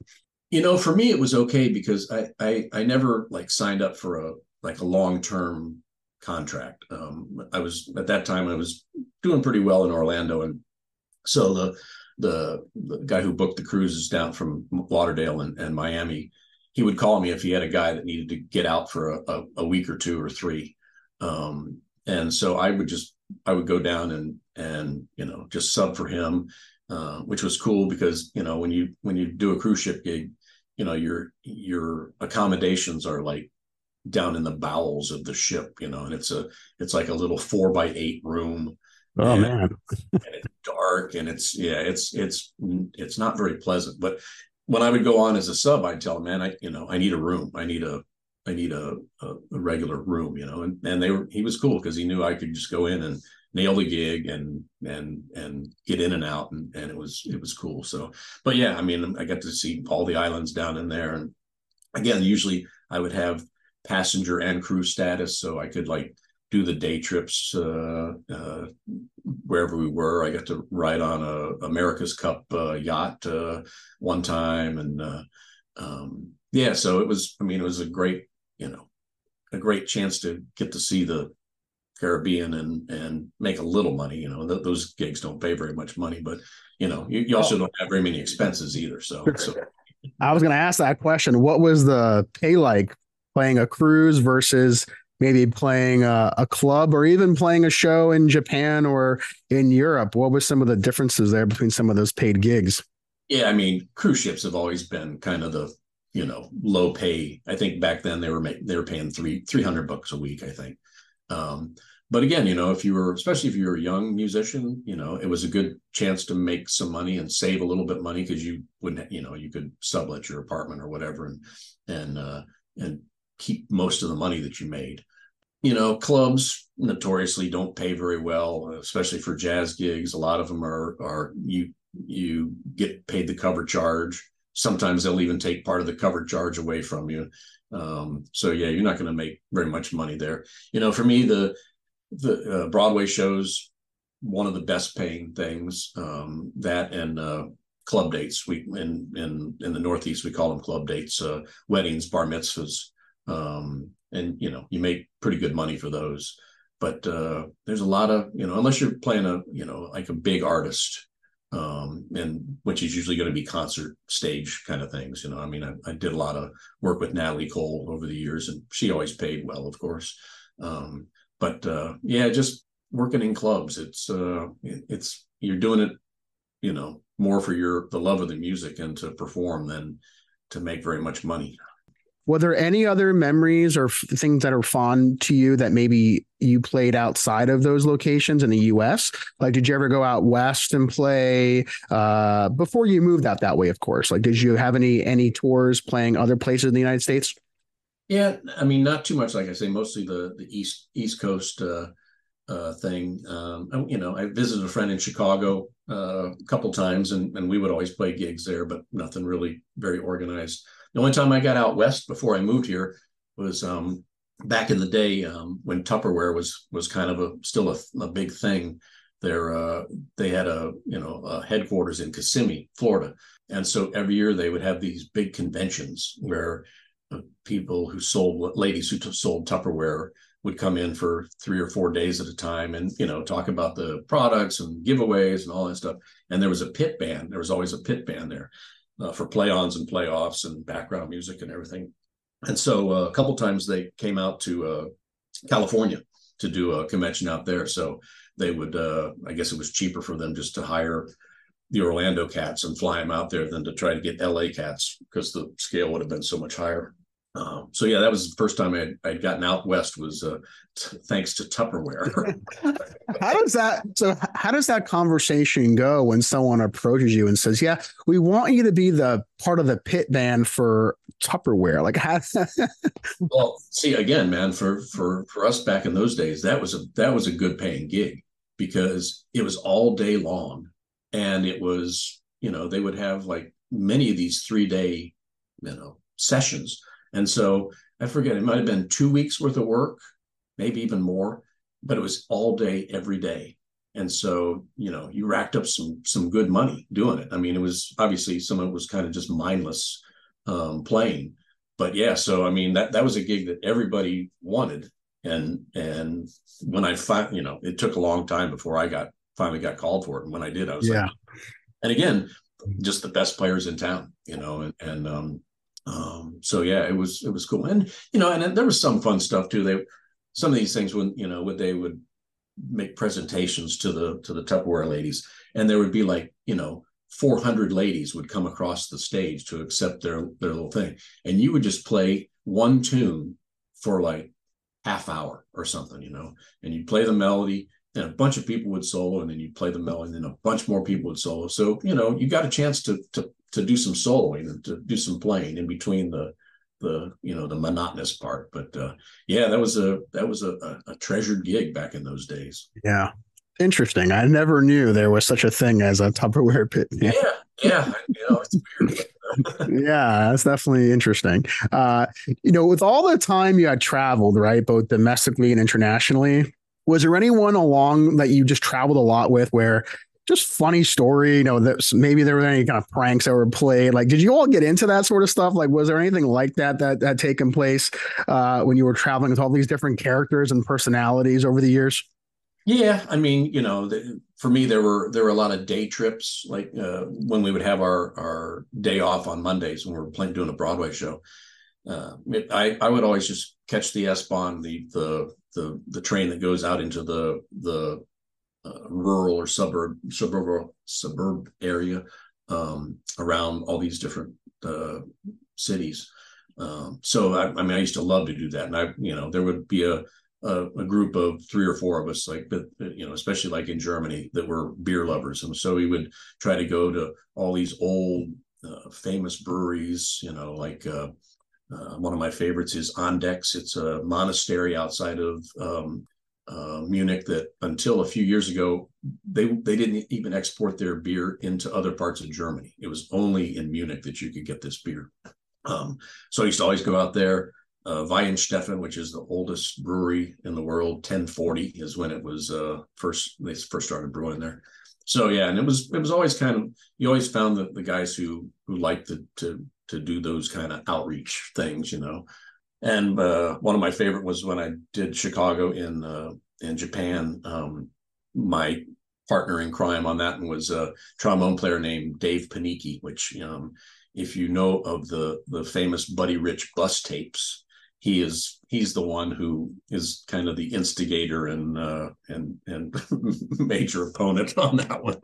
You know, for me it was okay because I I I never like signed up for a like a long term contract. Um, I was at that time I was doing pretty well in Orlando, and so the the, the guy who booked the cruises down from Lauderdale and, and Miami, he would call me if he had a guy that needed to get out for a, a, a week or two or three. Um, and so I would just I would go down and and you know just sub for him, uh, which was cool because you know when you when you do a cruise ship gig, you know your your accommodations are like down in the bowels of the ship, you know, and it's a it's like a little four by eight room Oh and, man. and it's dark and it's yeah, it's it's it's not very pleasant. But when I would go on as a sub, I'd tell them, man, I you know, I need a room. I need a I need a, a, a regular room, you know. And and they were he was cool because he knew I could just go in and nail the gig and and and get in and out and and it was it was cool. So but yeah, I mean I got to see all the islands down in there. And again, usually I would have passenger and crew status so I could like do the day trips uh, uh, wherever we were. I got to ride on a America's Cup uh, yacht uh, one time, and uh, um, yeah, so it was. I mean, it was a great, you know, a great chance to get to see the Caribbean and and make a little money. You know, th- those gigs don't pay very much money, but you know, you, you also oh. don't have very many expenses either. So, so. I was going to ask that question. What was the pay like playing a cruise versus maybe playing a, a, club or even playing a show in Japan or in Europe? What were some of the differences there between some of those paid gigs? Yeah, I mean, cruise ships have always been kind of the you know low pay. I think back then they were they were paying three three hundred bucks a week. I think. Um, but again, you know, if you were, especially if you were a young musician, you know, it was a good chance to make some money and save a little bit of money because you wouldn't, you know, you could sublet your apartment or whatever and and uh, and keep most of the money that you made you know, clubs notoriously don't pay very well, especially for jazz gigs. A lot of them are are you you get paid the cover charge. Sometimes they'll even take part of the cover charge away from you. Um, so yeah, you're not going to make very much money there. You know, for me, the the uh, Broadway shows one of the best paying things. Um, that and uh, club dates. We in in in the Northeast we call them club dates. Uh, weddings, bar mitzvahs. Um, and you know you make pretty good money for those. But uh, there's a lot of you know unless you're playing a you know like a big artist um, and which is usually going to be concert stage kind of things you know i mean I, I, did a lot of work with natalie cole over the years and she always paid well of course. Um, but uh, yeah just working in clubs it's uh, it's you're doing it you know more for your the love of the music and to perform than to make very much money were there any other memories or f- things that are fond to you that maybe you played outside of those locations in the US? Like, did you ever go out west and play uh, before you moved out that way? Of course. Like, did you have any any tours playing other places in the United States? Yeah, I mean, not too much. Like I say, mostly the the east East Coast uh, uh, thing. Um, you know, I visited a friend in Chicago uh, a couple times, and and we would always play gigs there, but nothing really very organized. The only time I got out west before I moved here was um, back in the day um, when Tupperware was was kind of a still a, a big thing. There, uh, they had a you know a headquarters in Kissimmee, Florida, and so every year they would have these big conventions where people who sold ladies who t- sold Tupperware would come in for three or four days at a time and you know talk about the products and giveaways and all that stuff. And there was a pit band. There was always a pit band there uh, for play-ons and playoffs and background music and everything. And so uh, a couple times they came out to uh, california to do a convention out there. So they would uh, i guess it was cheaper for them just to hire the orlando cats and fly them out there than to try to get la cats because the scale would have been so much higher um, so yeah, that was the first time I'd, I'd gotten out west was uh, t- thanks to Tupperware. how does that? So how does that conversation go when someone approaches you and says, "Yeah, we want you to be the part of the pit band for Tupperware"? Like how? well, see again, man. For for for us back in those days, that was a that was a good paying gig because it was all day long, and it was you know they would have like many of these three day you know sessions and so I forget, it might have been two weeks worth of work, maybe even more, but it was all day, every day. And so, you know, you racked up some some good money doing it. I mean, it was obviously some of it was kind of just mindless um, playing. But yeah, so I mean that that was a gig that everybody wanted. And and when I find, you know, it took a long time before I got finally got called for it. And when I did, I was yeah. like, and again, just the best players in town, you know, and, and um, um, so yeah, it was it was cool, and you know, and, there was some fun stuff too. They some of these things when you know when they would make presentations to the to the Tupperware ladies, and there would be like you know 400 ladies would come across the stage to accept their their little thing, and you would just play one tune for like half hour or something, you know, and you play the melody, and a bunch of people would solo, and then you play the melody, and then a bunch more people would solo. So you know, you got a chance to to to do some soloing and to do some playing in between the the you know the monotonous part. But uh, yeah, that was a that was a, a, treasured gig back in those days. Yeah, interesting. I never knew there was such a thing as a Tupperware pit. Yeah, yeah, you know, it's weird. yeah, that's definitely interesting. Uh, you know, with all the time you had traveled, right, both domestically and internationally, was there anyone along that you just traveled a lot with where just funny story. You know, that maybe there were any kind of pranks that were played. Like, did you all get into that sort of stuff? Like, was there anything like that that had taken place uh, when you were traveling with all these different characters and personalities over the years? Yeah, I mean, you know, the, for me, there were there were a lot of day trips. Like uh, when we would have our our day off on Mondays when we were playing doing a Broadway show. Uh, it, I I would always just catch the S Bahn, the the the the train that goes out into the the rural or suburb suburb suburb area um, around all these different uh, cities. Um, so I, I, mean, I used to love to do that, and I, you know, there would be a, a, a group of three or four of us, like, but you know, especially like in Germany, that were beer lovers, and so we would try to go to all these old, uh, famous breweries, you know, like. Uh, uh, one of my favorites is Andechs. It's a monastery outside of um, uh, Munich that until a few years ago they they didn't even export their beer into other parts of Germany. It was only in Munich that you could get this beer. Um, so I used to always go out there. Uh, Weihenstephan, which is the oldest brewery in the world, 1040 is when it was uh, first they first started brewing there. So yeah, and it was it was always kind of you always found the, the guys who who liked to to to do those kind of outreach things, you know. And uh, one of my favorite was when I did Chicago in uh, in Japan. Um, my partner in crime on that one was a trombone player named Dave Panichi, which um, if you know of the the famous Buddy Rich bus tapes, he is he's the one who is kind of the instigator and uh, and and major opponent on that one.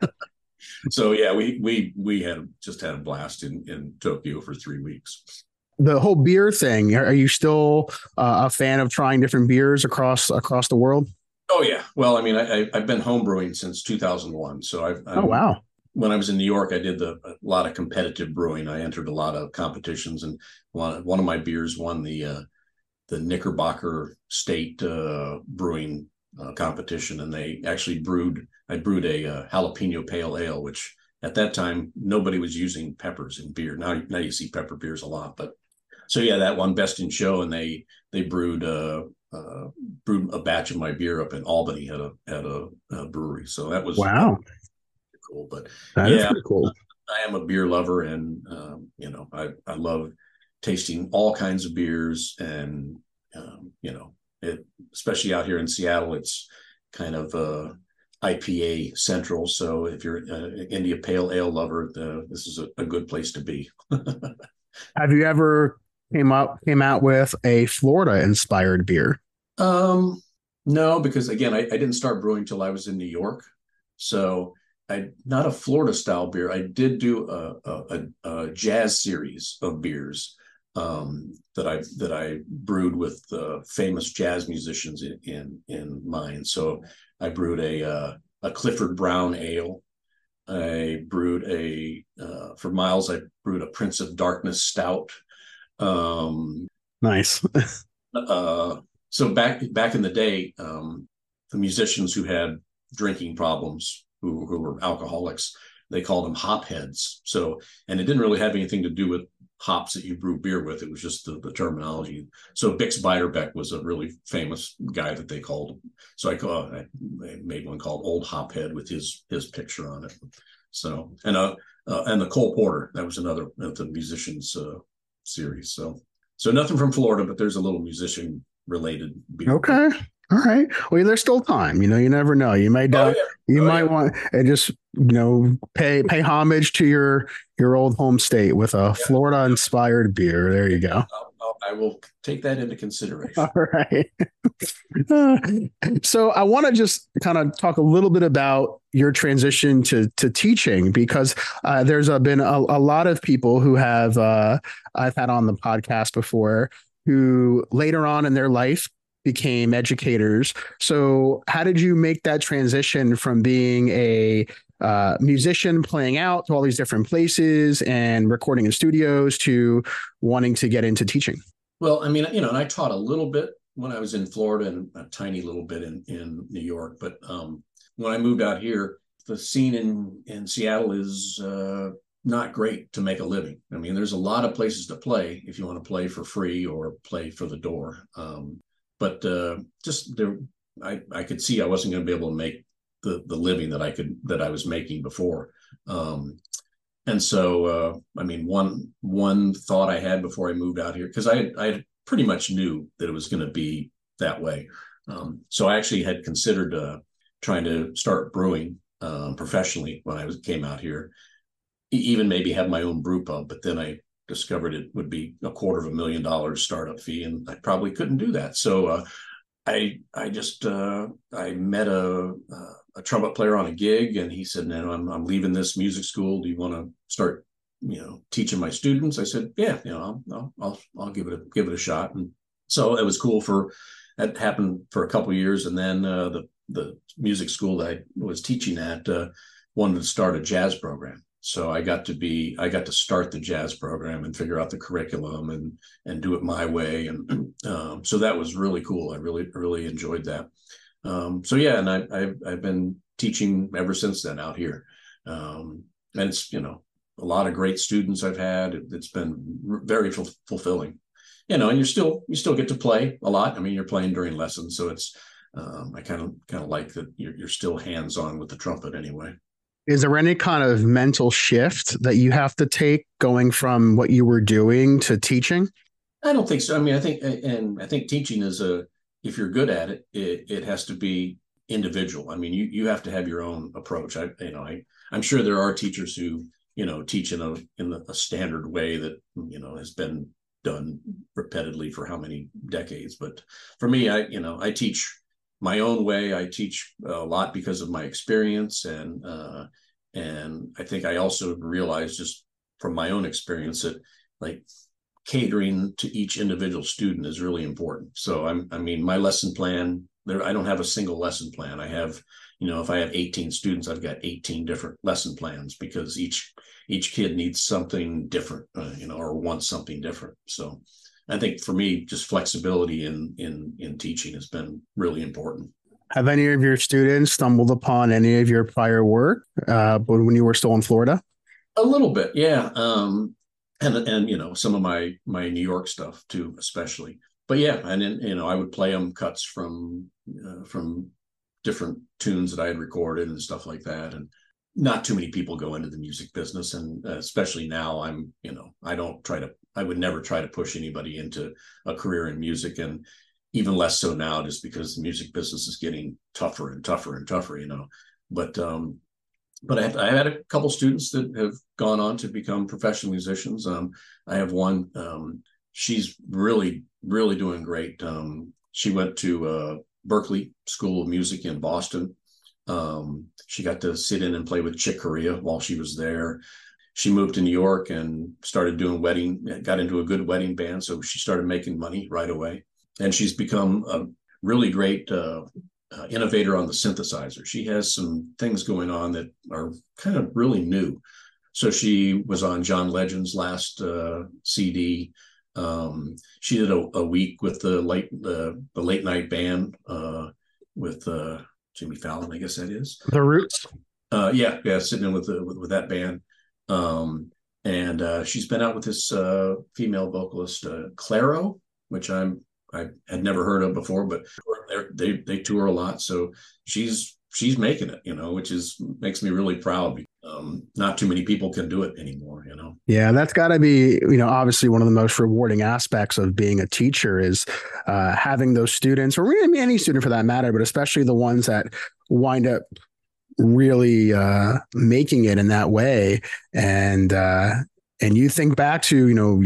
so yeah, we we we had just had a blast in in Tokyo for three weeks the whole beer thing are you still uh, a fan of trying different beers across across the world? Oh yeah. Well i mean I, have been homebrewing since 2001 so i've I'm, oh wow. When i was in new york i did the, a lot of competitive brewing. I entered a lot of competitions and one, one of my beers won the uh, the knickerbocker state uh, brewing uh, competition and they actually brewed i brewed a uh, jalapeno pale ale which at that time nobody was using peppers in beer. Now now you see pepper beers a lot but so yeah, that one best in show, and they they brewed uh, uh, brewed a batch of my beer up in Albany at a at a, a brewery. So that was wow, cool. But that yeah, cool. I am a beer lover, and um, you know, I I love tasting all kinds of beers, and um, you know, it, especially out here in Seattle, it's kind of uh, IPA central. So if you're an India Pale Ale lover, the, this is a, a good place to be. Have you ever came out came out with a Florida inspired beer? Um, no, because again, I, I didn't start brewing till I was in New York. So I not a Florida style beer. I did do a, a, a jazz series of beers um, that I that I brewed with famous jazz musicians in, in, in mind. So I brewed a uh, a Clifford Brown ale. I brewed a uh, for Miles. I brewed a Prince of Darkness stout. Um, nice. uh, so back back in the day, um, the musicians who had drinking problems, who who were alcoholics, they called them hop heads. So, and it didn't really have anything to do with hops that you brew beer with. It was just the, the terminology. So Bix Beiderbecke was a really famous guy that they called. So I, call, I made one called Old Hophead with his his picture on it. So and uh, uh and the Cole Porter that was another of the musicians uh, series. So so nothing from Florida, but there's a little musician related. Beer. Okay. All right. Well, there's still time. You know, you never know. You might oh, yeah. you oh, might yeah. want and just you know pay pay homage to your your old home state with a yeah. Florida inspired beer. There you go. I will take that into consideration. All right. uh, so I want to just kind of talk a little bit about your transition to to teaching because uh, there's a, been a, a, lot of people who have uh, I've had on the podcast before who later on in their life became educators. So, how did you make that transition from being a uh, musician playing out to all these different places and recording in studios to wanting to get into teaching? Well, I mean, you know, and I taught a little bit when I was in Florida and a tiny little bit in, in New York. But um, when I moved out here, the scene in, in Seattle is uh, not great to make a living. I mean, there's a lot of places to play if you want to play for free or play for the door. Um, but uh, just there, I, I could see I wasn't going to be able to make the the living that I could that I was making before. Um, and so, uh, I mean, one one thought I had before I moved out here because I I pretty much knew that it was going to be that way. Um, so I actually had considered uh, trying to start brewing um, professionally when I was, came out here, even maybe have my own brew pub. But then I discovered it would be a quarter of a million dollars startup fee, and I probably couldn't do that. So uh, I I just uh, I met a, a trumpet player on a gig, and he said, "No, I'm I'm leaving this music school. Do you want to start, you know, teaching my students?" I said, "Yeah, you know, I'll I'll I'll give it a give it a shot." And so it was cool for that happened for a couple years, and then uh, the the music school that I was teaching at uh, wanted to start a jazz program. So i got to be i got to start the jazz program and figure out the curriculum and and do it my way. And um, so that was really cool. I really really enjoyed that. Um, so yeah and I, I've, I've been teaching ever since then out here. Um, and it's you know a lot of great students i've had. It, has been very fulfilling. You know and you're still you still get to play a lot. I mean you're playing during lessons so it's um, i kind of kind of like that you're, you're still hands on with the trumpet anyway is there any kind of mental shift that you have to take going from what you were doing to teaching? I don't think so. I mean, I think, and I think teaching is a, if you're good at it, it, it has to be individual. I mean, you, you have to have your own approach. I, you know, I, I'm sure there are teachers who, you know, teach in a, in a standard way that, you know, has been done repetitively for how many decades. But for me, I, you know, I teach my own way. I teach a lot because of my experience, and uh, and I think I also realized just from my own experience that like catering to each individual student is really important. So I'm, I mean, my lesson plan there, I don't have a single lesson plan. I have, you know, if I have 18 students, I've got 18 different lesson plans because each each kid needs something different, uh, you know, or wants something different. So I think for me, just flexibility in in in teaching has been really important. Have any of your students stumbled upon any of your prior work uh, when you were still in Florida? A little bit, yeah, um, and and you know some of my my New York stuff too, especially. But yeah, and then you know I would play them cuts from uh, from different tunes that I had recorded and stuff like that, and not too many people go into the music business and uh, especially now i'm you know i don't try to I would never try to push anybody into a career in music, and even less so now, just because the music business is getting tougher and tougher and tougher. You know, but um, but I have, I had a couple students that have gone on to become professional musicians. Um, I have one. Um, she's really really doing great. Um, she went to uh, Berklee School of Music in Boston. Um, she got to sit in and play with Chick Corea while she was there. She moved to New York and started doing wedding, got into a good wedding band. So she started making money right away. And she's become a really great uh, uh, innovator on the synthesizer. She has some things going on that are kind of really new. So she was on John Legend's last uh, CD. Um, she did a, a, week with the late the, the late night band uh, with uh, Jimmy Fallon, I guess that is the Roots. Uh, yeah, yeah, sitting in with the with, with that band. Um, and uh, she's been out with this uh, female vocalist uh, Clairo, which I'm I had never heard of before, but they they tour a lot, so she's she's making it, you know, which is makes me really proud. Um, not too many people can do it anymore, you know. Yeah, that's got to be, you know, obviously one of the most rewarding aspects of being a teacher is uh, having those students, or really any student for that matter, but especially the ones that wind up really uh, making it in that way. And uh, and you think back to, you know,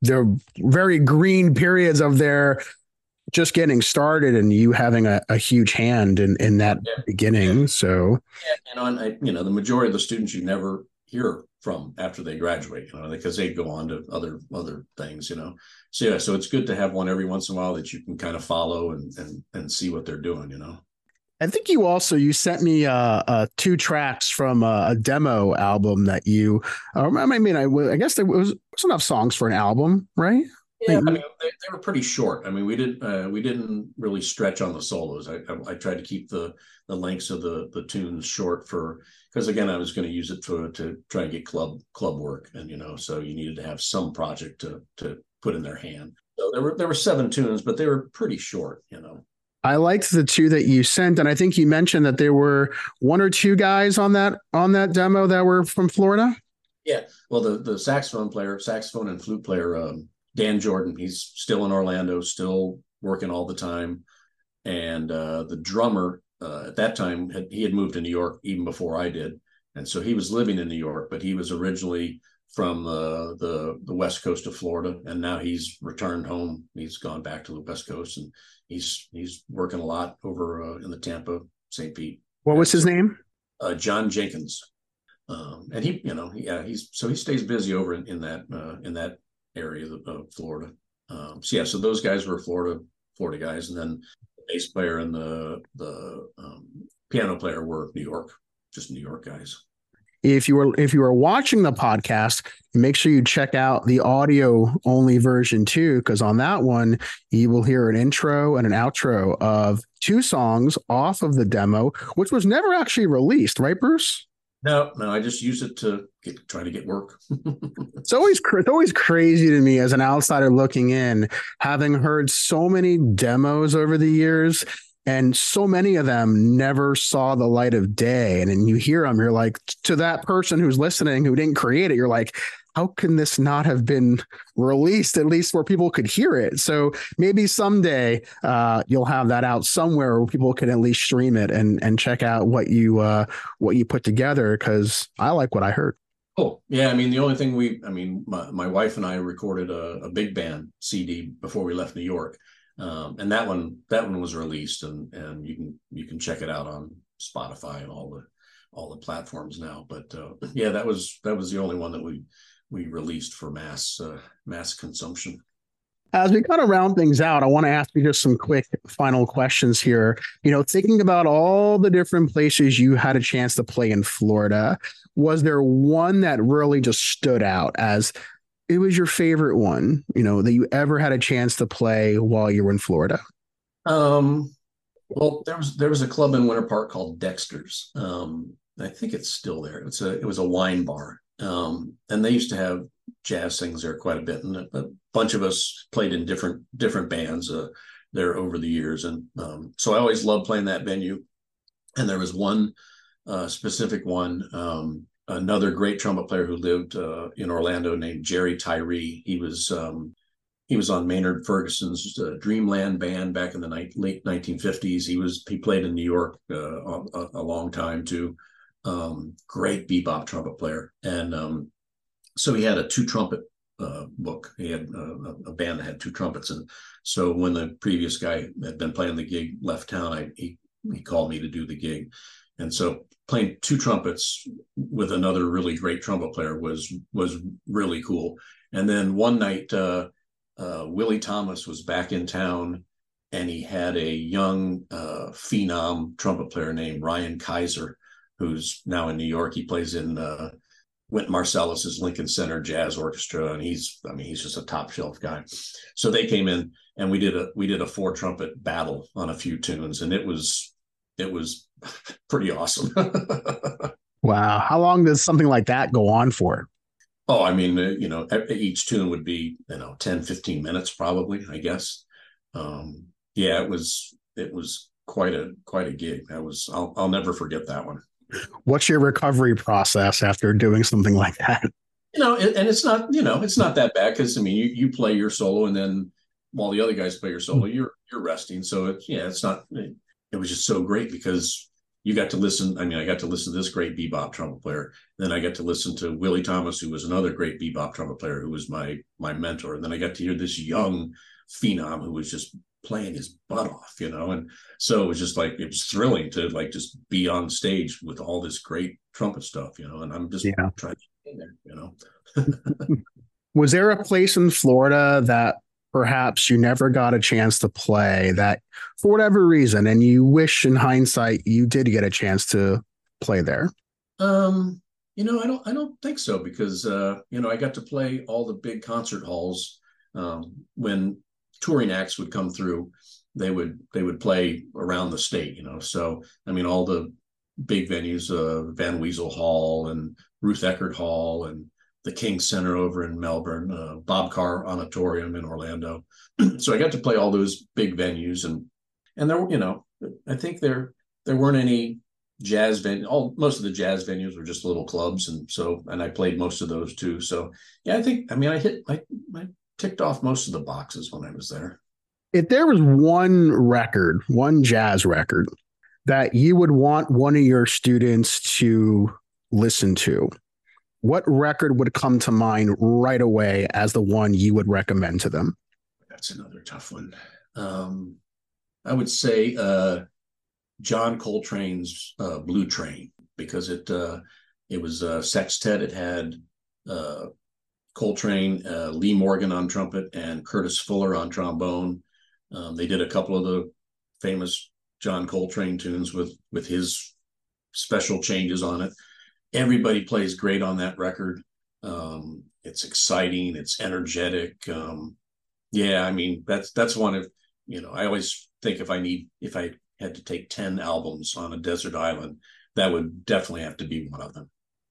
their very green periods of their just getting started and you having a, a huge hand in, in that yeah. beginning. Yeah. So, yeah, and I, you know, the majority of the students you never hear from after they graduate, you know, because they go on to other other things, you know. So yeah, so it's good to have one every once in a while that you can kind of follow and and and see what they're doing, you know. I think you also you sent me uh, uh, two tracks from uh, a demo album that you. Uh, I mean, I, I guess there was, was enough songs for an album, right? Yeah, I mean, they, they, were pretty short. I mean, we didn't uh, we didn't really stretch on the solos. I, I, I tried to keep the the lengths of the the tunes short for because again, I was going to use it for to try and get club club work, and you know, so you needed to have some project to to put in their hand. So there were there were seven tunes, but they were pretty short, you know. I liked the two that you sent, and I think you mentioned that there were one or two guys on that on that demo that were from Florida. Yeah, well, the the saxophone player, saxophone and flute player, um, Dan Jordan, he's still in Orlando, still working all the time, and uh, the drummer uh, at that time had, he had moved to New York even before I did, and so he was living in New York, but he was originally from the, the the west coast of Florida, and now he's returned home. He's gone back to the west coast, and he's he's working a lot over uh, in the Tampa St. Pete. What was his name? Uh, John Jenkins, um, and he you know yeah he's so he stays busy over in, in that uh, in that area of, of Florida. Um, so yeah, so those guys were Florida Florida guys, and then the bass player and the the um, piano player were New York, just New York guys if you were if you are watching the podcast make sure you check out the audio only version too because on that one you will hear an intro and an outro of two songs off of the demo which was never actually released right bruce? No no i just use it to get, try to get work. It's always it's always crazy to me as an outsider looking in having heard so many demos over the years and so many of them never saw the light of day. And then you hear them you're like to that person who's listening who didn't create it you're like how can this not have been released? At least where people could hear it. So maybe someday uh, you'll have that out somewhere where people can at least stream it and and check out what you uh, what you put together because i like what i heard. Oh yeah, I mean the only thing we, I mean my, my wife and I recorded a, a big band CD before we left New York, um, and that one that one was released and and you can you can check it out on spotify and all the all the platforms now but uh, yeah that was that was the only one that we we released for mass uh, mass consumption as we kind of round things out, I want to ask you just some quick final questions here. You know, thinking about all the different places you had a chance to play in Florida, was there one that really just stood out as it was your favorite one, you know, that you ever had a chance to play while you were in Florida? Um, well, there was there was a club in Winter Park called Dexter's. Um, I think it's still there. It's a it was a wine bar, um, and they used to have jazz things there quite a bit, and a, a bunch of us played in different different bands uh, there over the years, and um, so I always loved playing that venue. And there was one uh, specific one. Um, another great trumpet player who lived uh, in Orlando named Jerry Tyree. He was um, he was on Maynard Ferguson's uh, Dreamland band back in the ni- late 1950s. He was he played in New York uh, a, a, long time too. Um, great bebop trumpet player, and um, so he had a two trumpet uh, book. He had uh, a band that had two trumpets, and so when the previous guy had been playing the gig left town, I he he called me to do the gig, and so playing two trumpets with another really great trumpet player was was really cool. And then one night, uh, uh, Willie Thomas was back in town, and he had a young uh, phenom trumpet player named Ryan Kisor, who's now in New York. He plays in uh, Wynton Marsalis's Lincoln Center Jazz Orchestra, and he's I mean he's just a top shelf guy. So they came in and we did a we did a four trumpet battle on a few tunes, and it was it was pretty awesome. wow, how long does something like that go on for? Oh, I mean, uh, you know, each tune would be you know 10, 15 minutes probably, I guess. Um, yeah, it was it was quite a quite a gig. That was I'll I'll never forget that one. What's your recovery process after doing something like that? You know, and it's not you know it's not that bad because I mean you you play your solo and then while the other guys play your solo, mm-hmm. you're you're resting. So it's yeah, it's not. It was just so great because you got to listen. I mean, I got to listen to this great bebop trumpet player. Then I got to listen to Willie Thomas, who was another great bebop trumpet player, who was my my mentor. And then I got to hear this young phenom who was just playing his butt off, you know. And so it was just like it was thrilling to like just be on stage with all this great trumpet stuff, you know. And I'm just yeah. trying to get in there, you know. was there a place in Florida that perhaps you never got a chance to play that for whatever reason, and you wish in hindsight you did get a chance to play there? Um, you know, I don't I don't think so because uh, you know, I got to play all the big concert halls um, when touring acts would come through, they would they would play around the state, you know. So I mean, all the big venues, uh, Van Wezel Hall and Ruth Eckerd Hall and the King Center over in Melbourne, uh, Bob Carr Auditorium in Orlando. so I got to play all those big venues, and and there, were you know, I think there there weren't any jazz venue. All most of the jazz venues were just little clubs, and so and I played most of those too. So yeah, I think I mean I hit I, I ticked off most of the boxes when I was there. If there was one record, one jazz record that you would want one of your students to listen to, what record would come to mind right away as the one you would recommend to them? That's another tough one. Um, I would say uh, John Coltrane's uh, Blue Train because it uh, it was a sextet. It had uh, Coltrane, uh, Lee Morgan on trumpet, and Curtis Fuller on trombone. Um, they did a couple of the famous John Coltrane tunes with with his special changes on it. Everybody plays great on that record. Um, it's exciting. It's energetic. Um, yeah, I mean that's that's one of you know I always think if I need if I had to take ten albums on a desert island, that would definitely have to be one of them.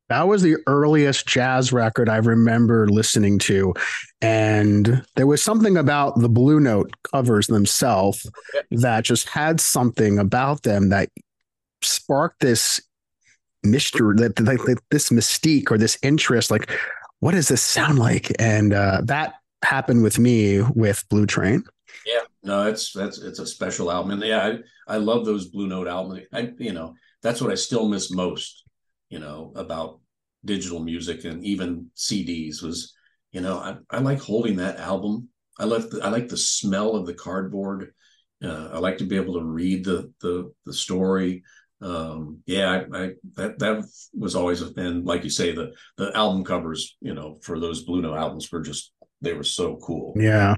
That was the earliest jazz record I remember listening to. And there was something about the Blue Note covers themselves that just had something about them that sparked this mystery, that, that, this mystique or this interest. Like, what does this sound like? And uh, that happened with me with Blue Train. Yeah, no, it's that's it's a special album, and yeah, I, I love those Blue Note albums. I you know that's what I still miss most you know, about digital music and even CDs was, you know, I, I like holding that album. I like the, I like the smell of the cardboard. Uh, I like to be able to read the the the story. Um, yeah, I, I, that that was always and like you say the the album covers, you know, for those Blue Note albums were just they were so cool. Yeah.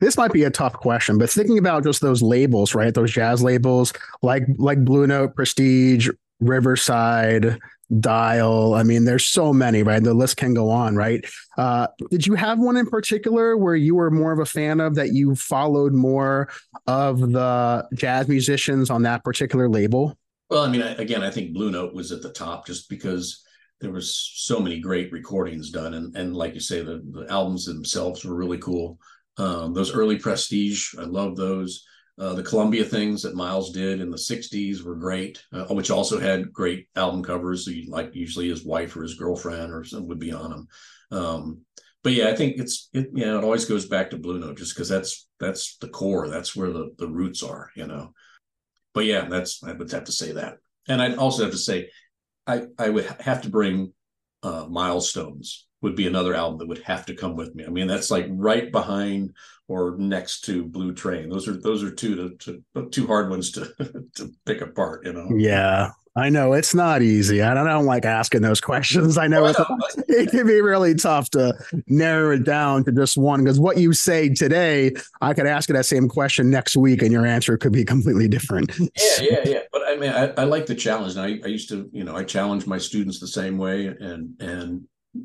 This might be a tough question, but thinking about just those labels, right? Those jazz labels like like Blue Note, Prestige, Riverside, Dial. I mean, there's so many, right? The list can go on, right? Uh, did you have one in particular where you were more of a fan of that you followed more of the jazz musicians on that particular label? Well, I mean, again, I think Blue Note was at the top just because there was so many great recordings done, and and like you say, the the albums themselves were really cool. Um, those early Prestige, I love those. Uh, the Columbia things that Miles did in the '60s were great, uh, which also had great album covers. So like usually his wife or his girlfriend or something would be on them. Um, but yeah, I think it's it. You know, it always goes back to Blue Note just because that's that's the core. That's where the the roots are. You know. But yeah, that's I would have to say that, and I'd also have to say, I I would have to bring uh, Milestones would be another album that would have to come with me. I mean, that's like right behind or next to Blue Train. Those are those are two to, to two hard ones to to pick apart. You know. Yeah, I know it's not easy. I don't, I don't like asking those questions. I know, oh, it can be really tough to narrow it down to just one because what you say today, I could ask you that same question next week and your answer could be completely different. Yeah, yeah, yeah. But I mean, I, I like the challenge. And I, I used to, you know, I challenge my students the same way and, and,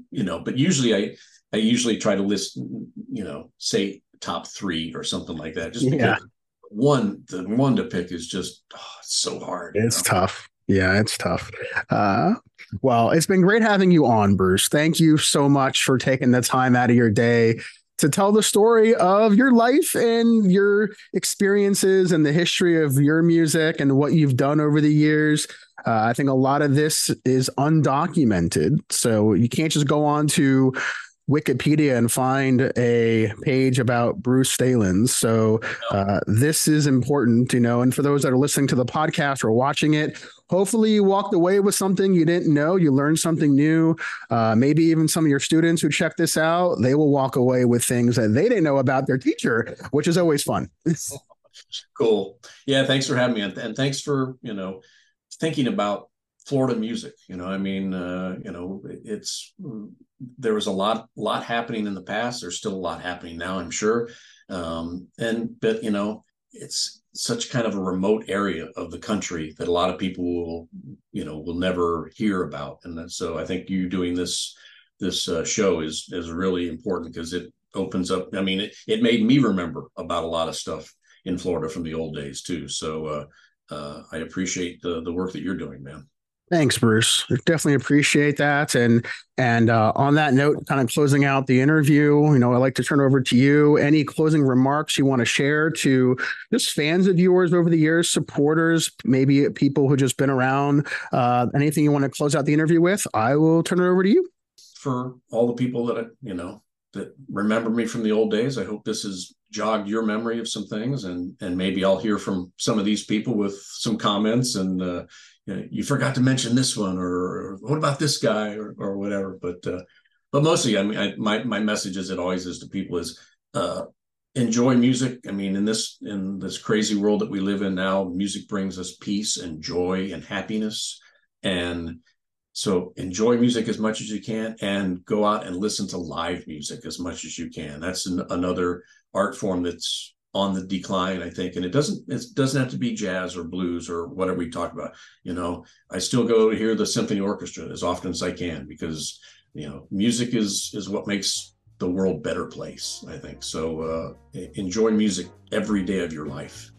you know, but usually I, I usually try to list, you know, say top three or something like that. Just because yeah. one, the one to pick is just oh, so hard. It's know? tough. Yeah, it's tough. Uh, well, it's been great having you on, Bruce. Thank you so much for taking the time out of your day to tell the story of your life and your experiences and the history of your music and what you've done over the years. Uh, I think a lot of this is undocumented. So you can't just go on to Wikipedia and find a page about Bruce Staelens. So uh, this is important, you know. And for those that are listening to the podcast or watching it, hopefully you walked away with something you didn't know. You learned something new. Uh, maybe even some of your students who check this out, they will walk away with things that they didn't know about their teacher, which is always fun. cool. Yeah. Thanks for having me, and thanks for you know thinking about Florida music. You know, I mean, uh, you know, it's there was a lot lot happening in the past. There's still a lot happening now, I'm sure. Um, and but you know, it's such kind of a remote area of the country that a lot of people will, you know, will never hear about. And so I think you doing this this uh, show is is really important because it opens up. I mean, it, it made me remember about a lot of stuff in Florida from the old days too. So uh, uh, I appreciate the the work that you're doing, man. Thanks, Bruce. Definitely appreciate that. And and uh, on that note, kind of closing out the interview, you know, I'd like to turn over to you. Any closing remarks you want to share to just fans of yours over the years, supporters, maybe people who just been around? Uh, anything you want to close out the interview with? I will turn it over to you. For all the people that I, you know that remember me from the old days, I hope this has jogged your memory of some things, and and maybe I'll hear from some of these people with some comments and. Uh, you, know, you forgot to mention this one, or, or what about this guy, or, or whatever. But uh, but mostly, I mean, I, my my message as it always is to people is uh, enjoy music. I mean, in this in this crazy world that we live in now, music brings us peace and joy and happiness, and so enjoy music as much as you can, and go out and listen to live music as much as you can. That's an, another art form that's on the decline i think. And it doesn't it doesn't have to be jazz or blues or whatever we talk about. You know i still go to hear the symphony orchestra as often as i can because you know music is is what makes the world better place i think. So uh enjoy music every day of your life